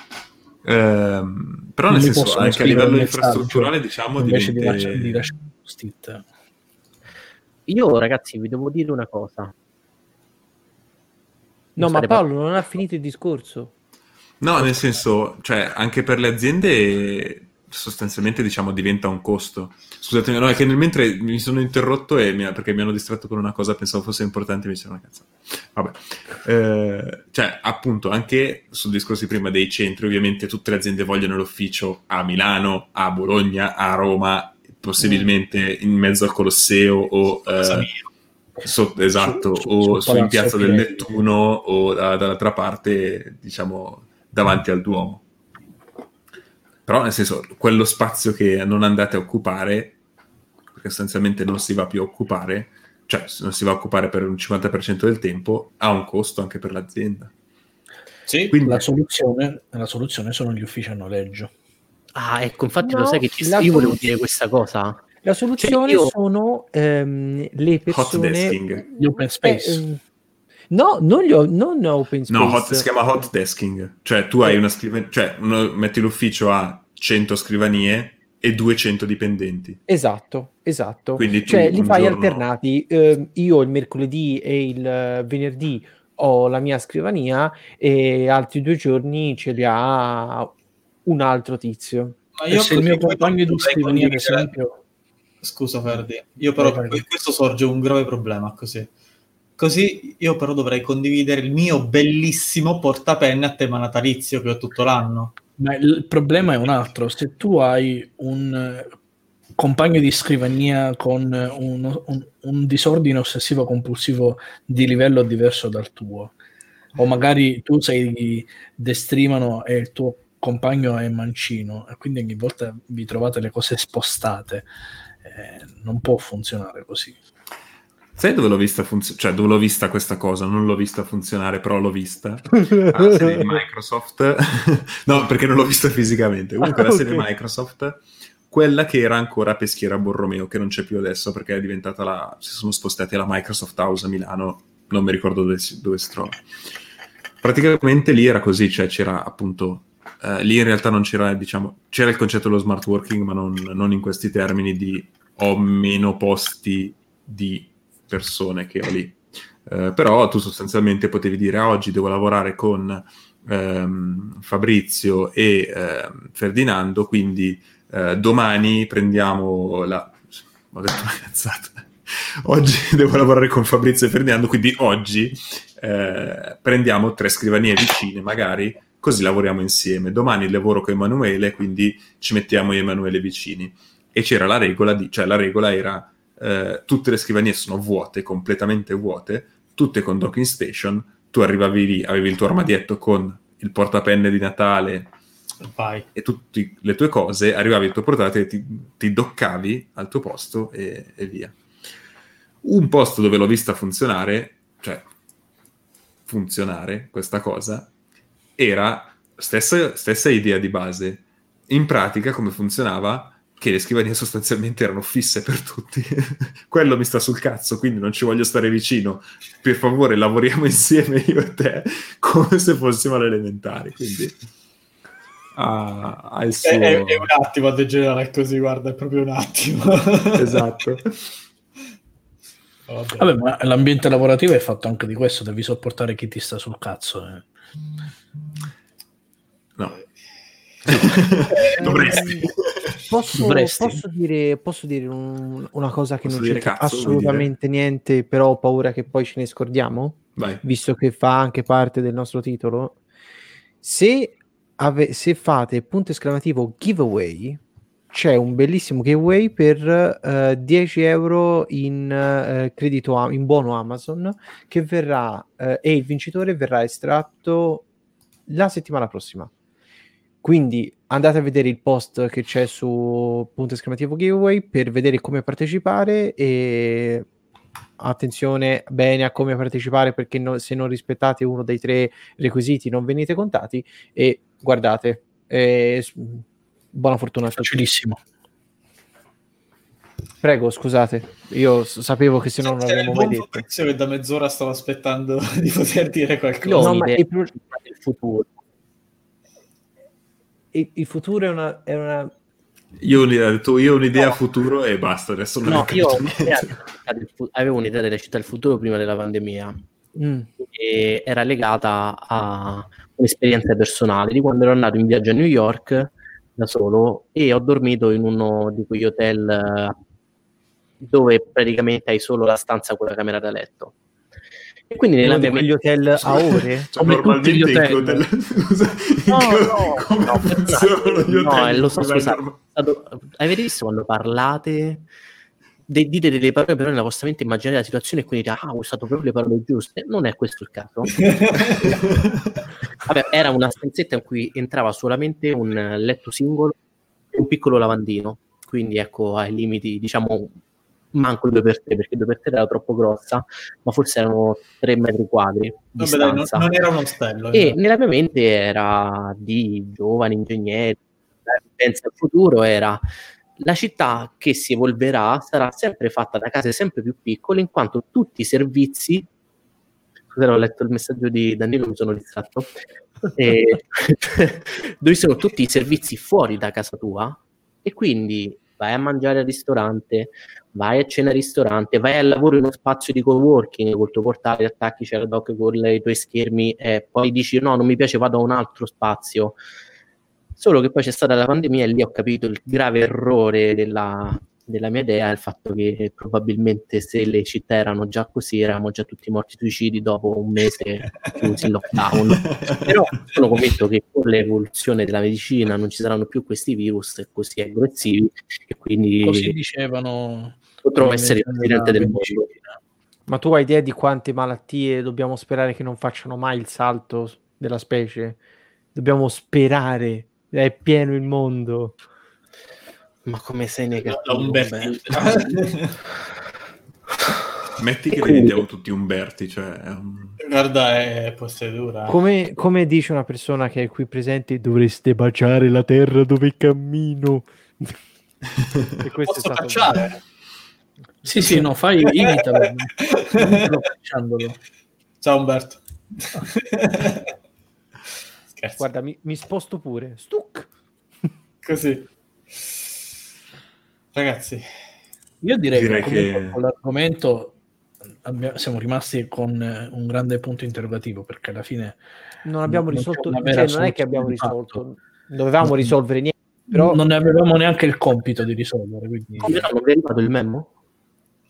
Ehm, però nel senso, anche a livello infrastrutturale, diciamo, di, diventa... di lasciare un post-it. Io, ragazzi, vi devo dire una cosa. No, Non ma sarebbe- Paolo non ha finito il discorso. No, nel senso, cioè, anche per le aziende sostanzialmente diciamo diventa un costo. Scusatemi, no, è che nel mentre mi sono interrotto e mi- perché mi hanno distratto con una cosa, pensavo fosse importante, mi sembra una cazzata. Vabbè, Eh, cioè, appunto, anche sul discorso di prima dei centri, ovviamente tutte le aziende vogliono l'ufficio a Milano, a Bologna, a Roma, possibilmente in mezzo al Colosseo o eh, sotto- esatto, Su- su- o su in piazza del. Nettuno o da- dall'altra parte, diciamo, davanti al Duomo. Però, nel senso, quello spazio che non andate a occupare, perché sostanzialmente non si va più a occupare, cioè non si va a occupare per un 50% del tempo, ha un costo anche per l'azienda. Sì, Quindi, La soluzione, la soluzione sono gli uffici a noleggio. Ah, ecco, infatti No, lo sai che ci io volevo dire questa cosa. La soluzione io- sono ehm, le persone... Gli open space. Eh, no, non, gli ho- non open space. No, hot- si chiama hot desking. Cioè, tu hai una scrivania, cioè, uno- metti l'ufficio a 100 scrivanie e 200 dipendenti. Esatto, esatto. Quindi tu cioè, li fai giorno- alternati. Ehm, io il mercoledì e il eh, venerdì ho la mia scrivania e altri due giorni ce li ha un altro tizio. ma E se il mio compagno di scrivania, ad esempio, Scusa Ferdi, io però per questo sorge un grave problema così. Così io però dovrei condividere il mio bellissimo portapenne a tema natalizio che ho tutto l'anno. Ma il problema è un altro, se tu hai un eh, compagno di scrivania con eh, un, un- un disordine ossessivo compulsivo di livello diverso dal tuo, o magari tu sei destrimano e il tuo compagno è mancino, e quindi ogni volta vi trovate le cose spostate, eh, non può funzionare così. Sai dove l'ho vista funzionare? Cioè, dove l'ho vista questa cosa? Non l'ho vista funzionare, però l'ho vista. La serie di Microsoft. no, perché non l'ho vista fisicamente. Comunque, Ah, la serie ok. Microsoft, quella che era ancora Peschiera Borromeo, che non c'è più adesso perché è diventata la. Si sono spostati alla Microsoft House a Milano, non mi ricordo dove si, dove si trova. praticamente lì era così, cioè c'era appunto, eh, lì in realtà non c'era, diciamo, c'era il concetto dello smart working, ma non, non in questi termini di ho meno posti di persone che ho lì. Eh, però tu sostanzialmente potevi dire ah, oggi devo lavorare con ehm, Fabrizio e eh, Ferdinando, quindi eh, domani prendiamo la... Ho detto una cazzata. Oggi devo lavorare con Fabrizio e Ferdinando, quindi oggi eh, prendiamo tre scrivanie vicine, magari, così lavoriamo insieme. Domani lavoro con Emanuele, quindi ci mettiamo io e Emanuele vicini. E c'era la regola, di, cioè la regola era eh, tutte le scrivanie sono vuote, completamente vuote, tutte con docking station, tu arrivavi lì, avevi il tuo armadietto con il portapenne di Natale Vai. e tutte le tue cose, arrivavi al tuo portatile, ti, ti doccavi al tuo posto e, e via. Un posto dove l'ho vista funzionare, cioè funzionare questa cosa, era stessa, stessa idea di base. In pratica come funzionava? Che le scrivanie sostanzialmente erano fisse per tutti. Quello mi sta sul cazzo, quindi non ci voglio stare vicino. Per favore, lavoriamo insieme io e te, come se fossimo alle elementari. Quindi ha, il suo... È, è- è un attimo a degenerare così, guarda, è proprio un attimo. Esatto. Vabbè. Vabbè, ma l'ambiente lavorativo è fatto anche di questo, devi sopportare chi ti sta sul cazzo. eh. No. Dovresti. Posso, Dovresti. posso dire, posso dire un- una cosa che Posso non c'entra vuoi assolutamente niente, però ho paura che poi ce ne scordiamo, Vai. visto che fa anche parte del nostro titolo. Se, ave- se fate punto esclamativo giveaway, c'è un bellissimo giveaway per eh, 10 euro in eh, credito a- in buono Amazon che verrà eh, e il vincitore verrà estratto la settimana prossima. Quindi andate a vedere il post che c'è su punto esclamativo giveaway per vedere come partecipare e attenzione bene a come partecipare perché no- se non rispettate uno dei tre requisiti non venite contati e guardate eh, buona fortuna. Facilissimo. Prego scusate io sapevo che se no non il l'avremmo mai detto Fabrizio che da mezz'ora stavo aspettando di poter dire qualcosa. No, ma il pro- del futuro. il, il futuro è una, è una Io ho un'idea, detto, io ho un'idea No. futuro e basta, adesso non No, ho io avevo un'idea della città del futuro prima della pandemia mm, e era legata a un'esperienza personale di quando ero andato in viaggio a New York da solo e ho dormito in uno di quegli hotel eh, dove praticamente hai solo la stanza con la camera da letto. E quindi nella mia quegli hotel a ore Cioè, Come normalmente gli in hotel. hotel... Scusa, No, no, come no, no, eh, lo so, stato- avete visto quando parlate? De- dite delle parole però nella vostra mente immaginate la situazione e quindi dite ah ho usato proprio le parole giuste. Non è questo il caso. Vabbè, era una stanzetta in cui entrava solamente un eh, letto singolo e un piccolo lavandino. Quindi ecco ai limiti diciamo manco due per tre perché due per tre era troppo grossa ma forse erano tre metri quadri Vabbè, dai, non, non era uno ostello. e eh. nella mia mente era di giovani ingegneri, pensa al futuro era la città che si evolverà sarà sempre fatta da case sempre più piccole in quanto tutti i servizi scusate ho letto il messaggio di Danilo mi sono distratto E- dove sono tutti i servizi fuori da casa tua e quindi vai a mangiare al ristorante vai a cena al ristorante, vai al lavoro in uno spazio di coworking col tuo portale, attacchi c'è la doc con i tuoi schermi e poi dici no, non mi piace, vado a un altro spazio. Solo che poi c'è stata la pandemia e lì ho capito il grave errore della, della mia idea, il fatto che probabilmente se le città erano già così, eravamo già tutti morti suicidi dopo un mese chiusi in lockdown. Però sono convinto che con l'evoluzione della medicina non ci saranno più questi virus così aggressivi e quindi Così dicevano. Potrò essere il presidente del mondo. Ma tu hai idea di quante malattie dobbiamo sperare che non facciano mai il salto della specie? Dobbiamo sperare, è pieno il mondo. Ma come sei negativo? Umberti. Metti che quindi- diventiamo tutti Umberti, cioè... un- Guarda, è possedura. Come, come dice una persona che è qui presente, dovreste baciare la terra dove cammino. e questo Posso è stato cacciare? Sì, sì, no, fai imitalo. facciandolo. Ciao Umberto. Scherzo. Guarda, mi, mi sposto pure. Stuc! Così. Ragazzi, Io direi, Direi che, con l'argomento abbia- siamo rimasti con eh, un grande punto interrogativo perché alla fine Non abbiamo Non risolto, cioè, non è che abbiamo risolto, dovevamo risolvere niente, però non ne avevamo neanche il compito di risolvere. Quindi... Come arrivato il memo?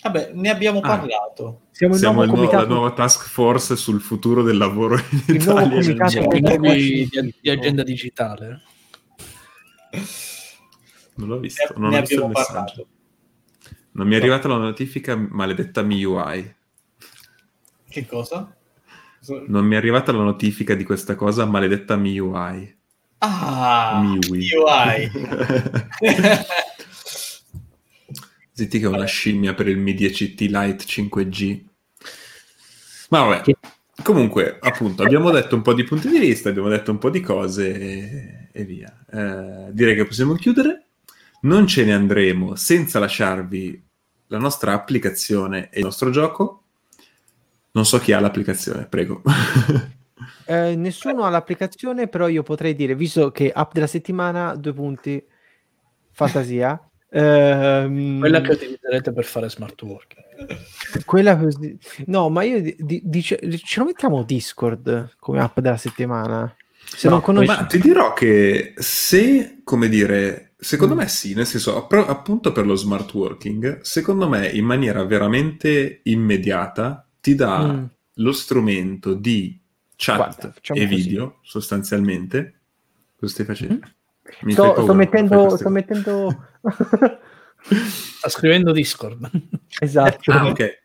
Vabbè, ne abbiamo Ah. parlato. siamo il Siamo nuovo il nuovo- la comitato. nuova task force sul futuro del lavoro in Il nuovo Italia. comitato nuovi sì. di, di agenda digitale. Non l'ho Ne, visto, non ne ho visto il messaggio. parlato. Non mi è arrivata la notifica maledetta MIUI. Che cosa? Non mi è arrivata la notifica di questa cosa maledetta MIUI. Ah, MIUI. UI. Zitti che è una scimmia per il Mi 10T Lite 5G. Ma vabbè. Comunque, appunto, abbiamo detto un po' di punti di vista, abbiamo detto un po' di cose e, e via. Eh, direi che possiamo chiudere. Non ce ne andremo senza lasciarvi la nostra applicazione e il nostro gioco. Non so chi ha l'applicazione, prego. Eh, nessuno ha l'applicazione, però io potrei dire, visto che app della settimana, due punti, fantasia. Ehm, Quella che utilizzerete per fare smart working. quella così- No, ma io di- di- dice- ce lo mettiamo Discord come app della settimana. Se No, non conosci... Ma ti dirò che se, come dire, secondo me sì, nel senso, app- appunto per lo smart working, secondo me in maniera veramente immediata ti dà Mm. lo strumento di chat Guarda, e così. video, sostanzialmente. Cosa stai facendo? Mi Sto, paura sto mettendo... Sto mettendo... Sta scrivendo Discord. esatto. Ah, ok.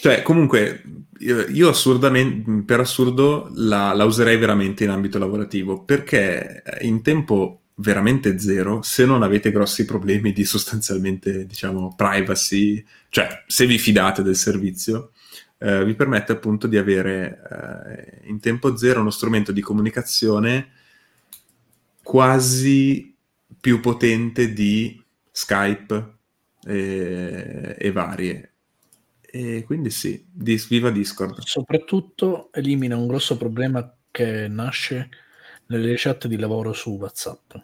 Cioè, comunque, io, io assurdamente, per assurdo, la, la userei veramente in ambito lavorativo, perché in tempo veramente zero, se non avete grossi problemi di sostanzialmente, diciamo, privacy, cioè, se vi fidate del servizio, eh, vi permette appunto di avere eh, in tempo zero uno strumento di comunicazione quasi più potente di Skype e, e varie. E quindi sì, dis- viva Discord. Soprattutto elimina un grosso problema che nasce nelle chat di lavoro su WhatsApp.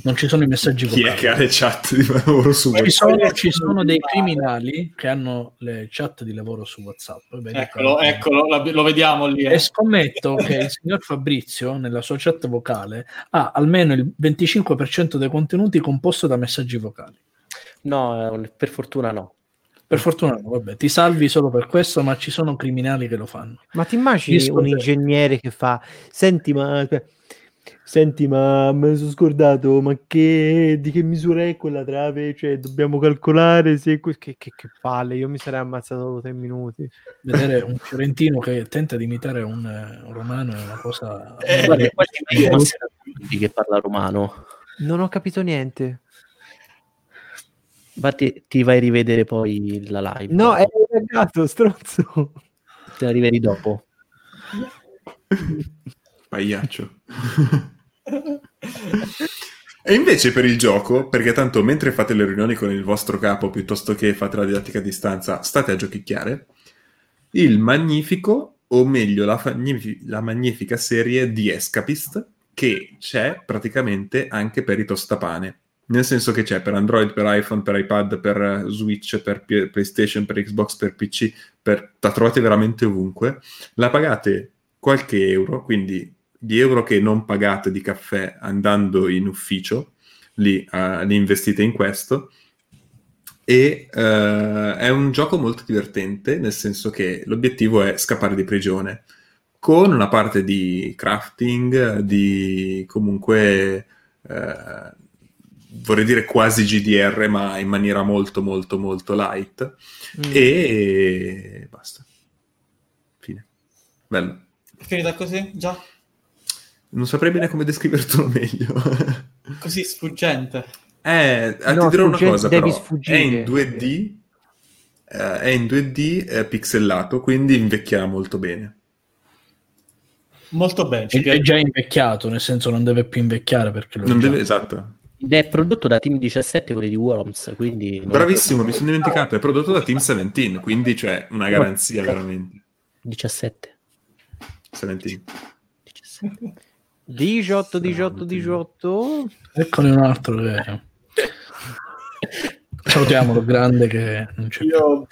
Non ci sono i messaggi Chi è vocali. che ha le chat di lavoro su Ci WhatsApp? sono, ci sono dei criminali che hanno le chat di lavoro su WhatsApp. Vedi Eccolo, eccolo, lo vediamo lì. eh. E scommetto che il signor Fabrizio, nella sua chat vocale, ha almeno il 25% dei contenuti composto da messaggi vocali. No, eh, per fortuna no. Per fortuna, no, vabbè, ti salvi solo per questo, ma ci sono criminali che lo fanno. Ma ti immagini Discord- un ingegnere che fa: Senti, ma. Senti, ma me ne sono scordato, ma che, di che misura è quella trave? Cioè, dobbiamo calcolare se... que- Che, che, che palle, io mi sarei ammazzato dopo tre minuti. Vedere un fiorentino che tenta di imitare un, un romano è una cosa... Eh, Guarda, eh, quasi meglio eh, tutti che parla romano. Non ho capito niente. Ma ti, ti vai a rivedere poi la live. No, è ragazzo, stronzo. Te la rivedi dopo. Pagliaccio. e invece per il gioco, perché tanto mentre fate le riunioni con il vostro capo piuttosto che fate la didattica a distanza, state a giochicchiare, il magnifico, o meglio la, magnifi- la magnifica serie di Escapist, che c'è praticamente anche per i tostapane. Nel senso che c'è per Android, per iPhone, per iPad, per Switch, per P- PlayStation, per Xbox, per PC, per... la trovate veramente ovunque. La pagate qualche euro, quindi di euro che non pagate di caffè andando in ufficio, li, eh, li investite in questo. E eh, è un gioco molto divertente, nel senso che l'obiettivo è scappare di prigione, con una parte di crafting, di comunque, eh, vorrei dire quasi GDR, ma in maniera molto molto molto light. Mm. E basta. Fine. Bello. Finita così? Già? Non saprei bene come descrivertelo meglio. Così sfuggente. eh, No, ti dirò una cosa, devi però. sfuggire. È in 2D, eh, è in 2D eh, pixelato, quindi invecchierà molto bene. Molto bene. È, è già invecchiato, nel senso non deve più invecchiare perché lo è Non già. deve, esatto. Ed è prodotto da Team 17, quelli di Worms, quindi... Bravissimo, mi sono dimenticato, è prodotto da Team 17, quindi c'è una garanzia veramente. 17. 17. 17. 18, 18, 18. Eccone un altro che... Salutiamolo, grande che non c'è Io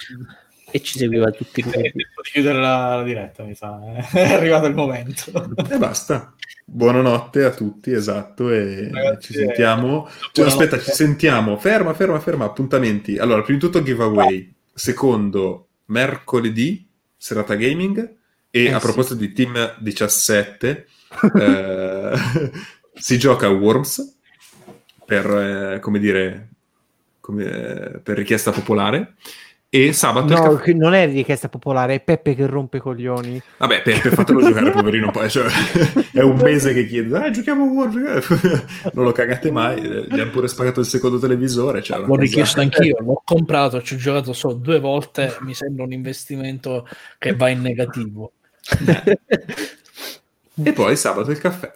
E ci seguiva tutti tempo di chiudere la, la diretta, mi sa. eh. È arrivato il momento. E basta. Buonanotte a tutti, esatto, e Ragazzi, ci sentiamo. eh, Cioè, aspetta, ci sentiamo. Ferma, ferma, ferma. Appuntamenti. Allora, prima di tutto giveaway. Secondo, mercoledì, serata gaming. E Eh, a sì. proposito di Team 17, eh, si gioca a Worms per, eh, come dire, come, eh, per richiesta popolare. E sabato No, caffè- che non è richiesta popolare, è Peppe che rompe i coglioni. Vabbè, Peppe, fatelo giocare, poverino. Poi, cioè, è un mese che chiede, ah, giochiamo a War. non lo cagate mai. eh, Gli hanno pure spagato il secondo televisore. Cioè, L'ho cosa- richiesto anch'io, l'ho comprato, ci ho giocato solo due volte, mi sembra un investimento che va in negativo. E poi sabato il caffè.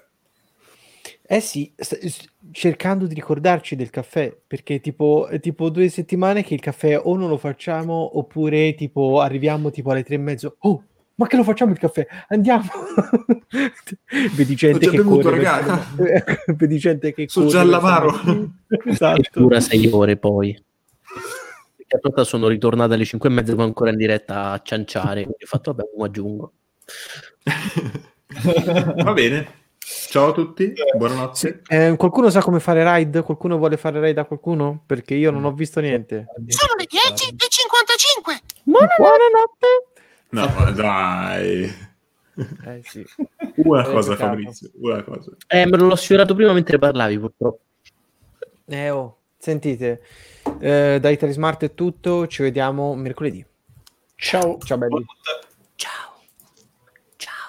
Eh sì, st- cercando di ricordarci del caffè, perché tipo, è tipo due settimane che il caffè o non lo facciamo oppure tipo arriviamo tipo alle tre e mezzo. Oh, ma che lo facciamo il caffè? Andiamo! Vedi gente che bevuto, corre. Vedi gente che Sono corre già all'avaro. la mattina. E Esatto. dura sei ore poi. Perché a volta sono ritornato alle 5 e mezza ma ancora in diretta a cianciare. Ho fatto, vabbè, aggiungo. Va bene. Ciao a tutti, buonanotte. Eh, qualcuno sa come fare raid? Qualcuno vuole fare raid a qualcuno? Perché io non ho visto niente. Sono le 10 e 55. Buonanotte! No, dai. Eh sì. Una cosa, giocato. Fabrizio. Una cosa. Eh, me l'ho sfiorato prima mentre parlavi, purtroppo. Eh, oh, sentite, eh, da Italy Smart è tutto, ci vediamo mercoledì. Ciao. Ciao belli. Buonanotte.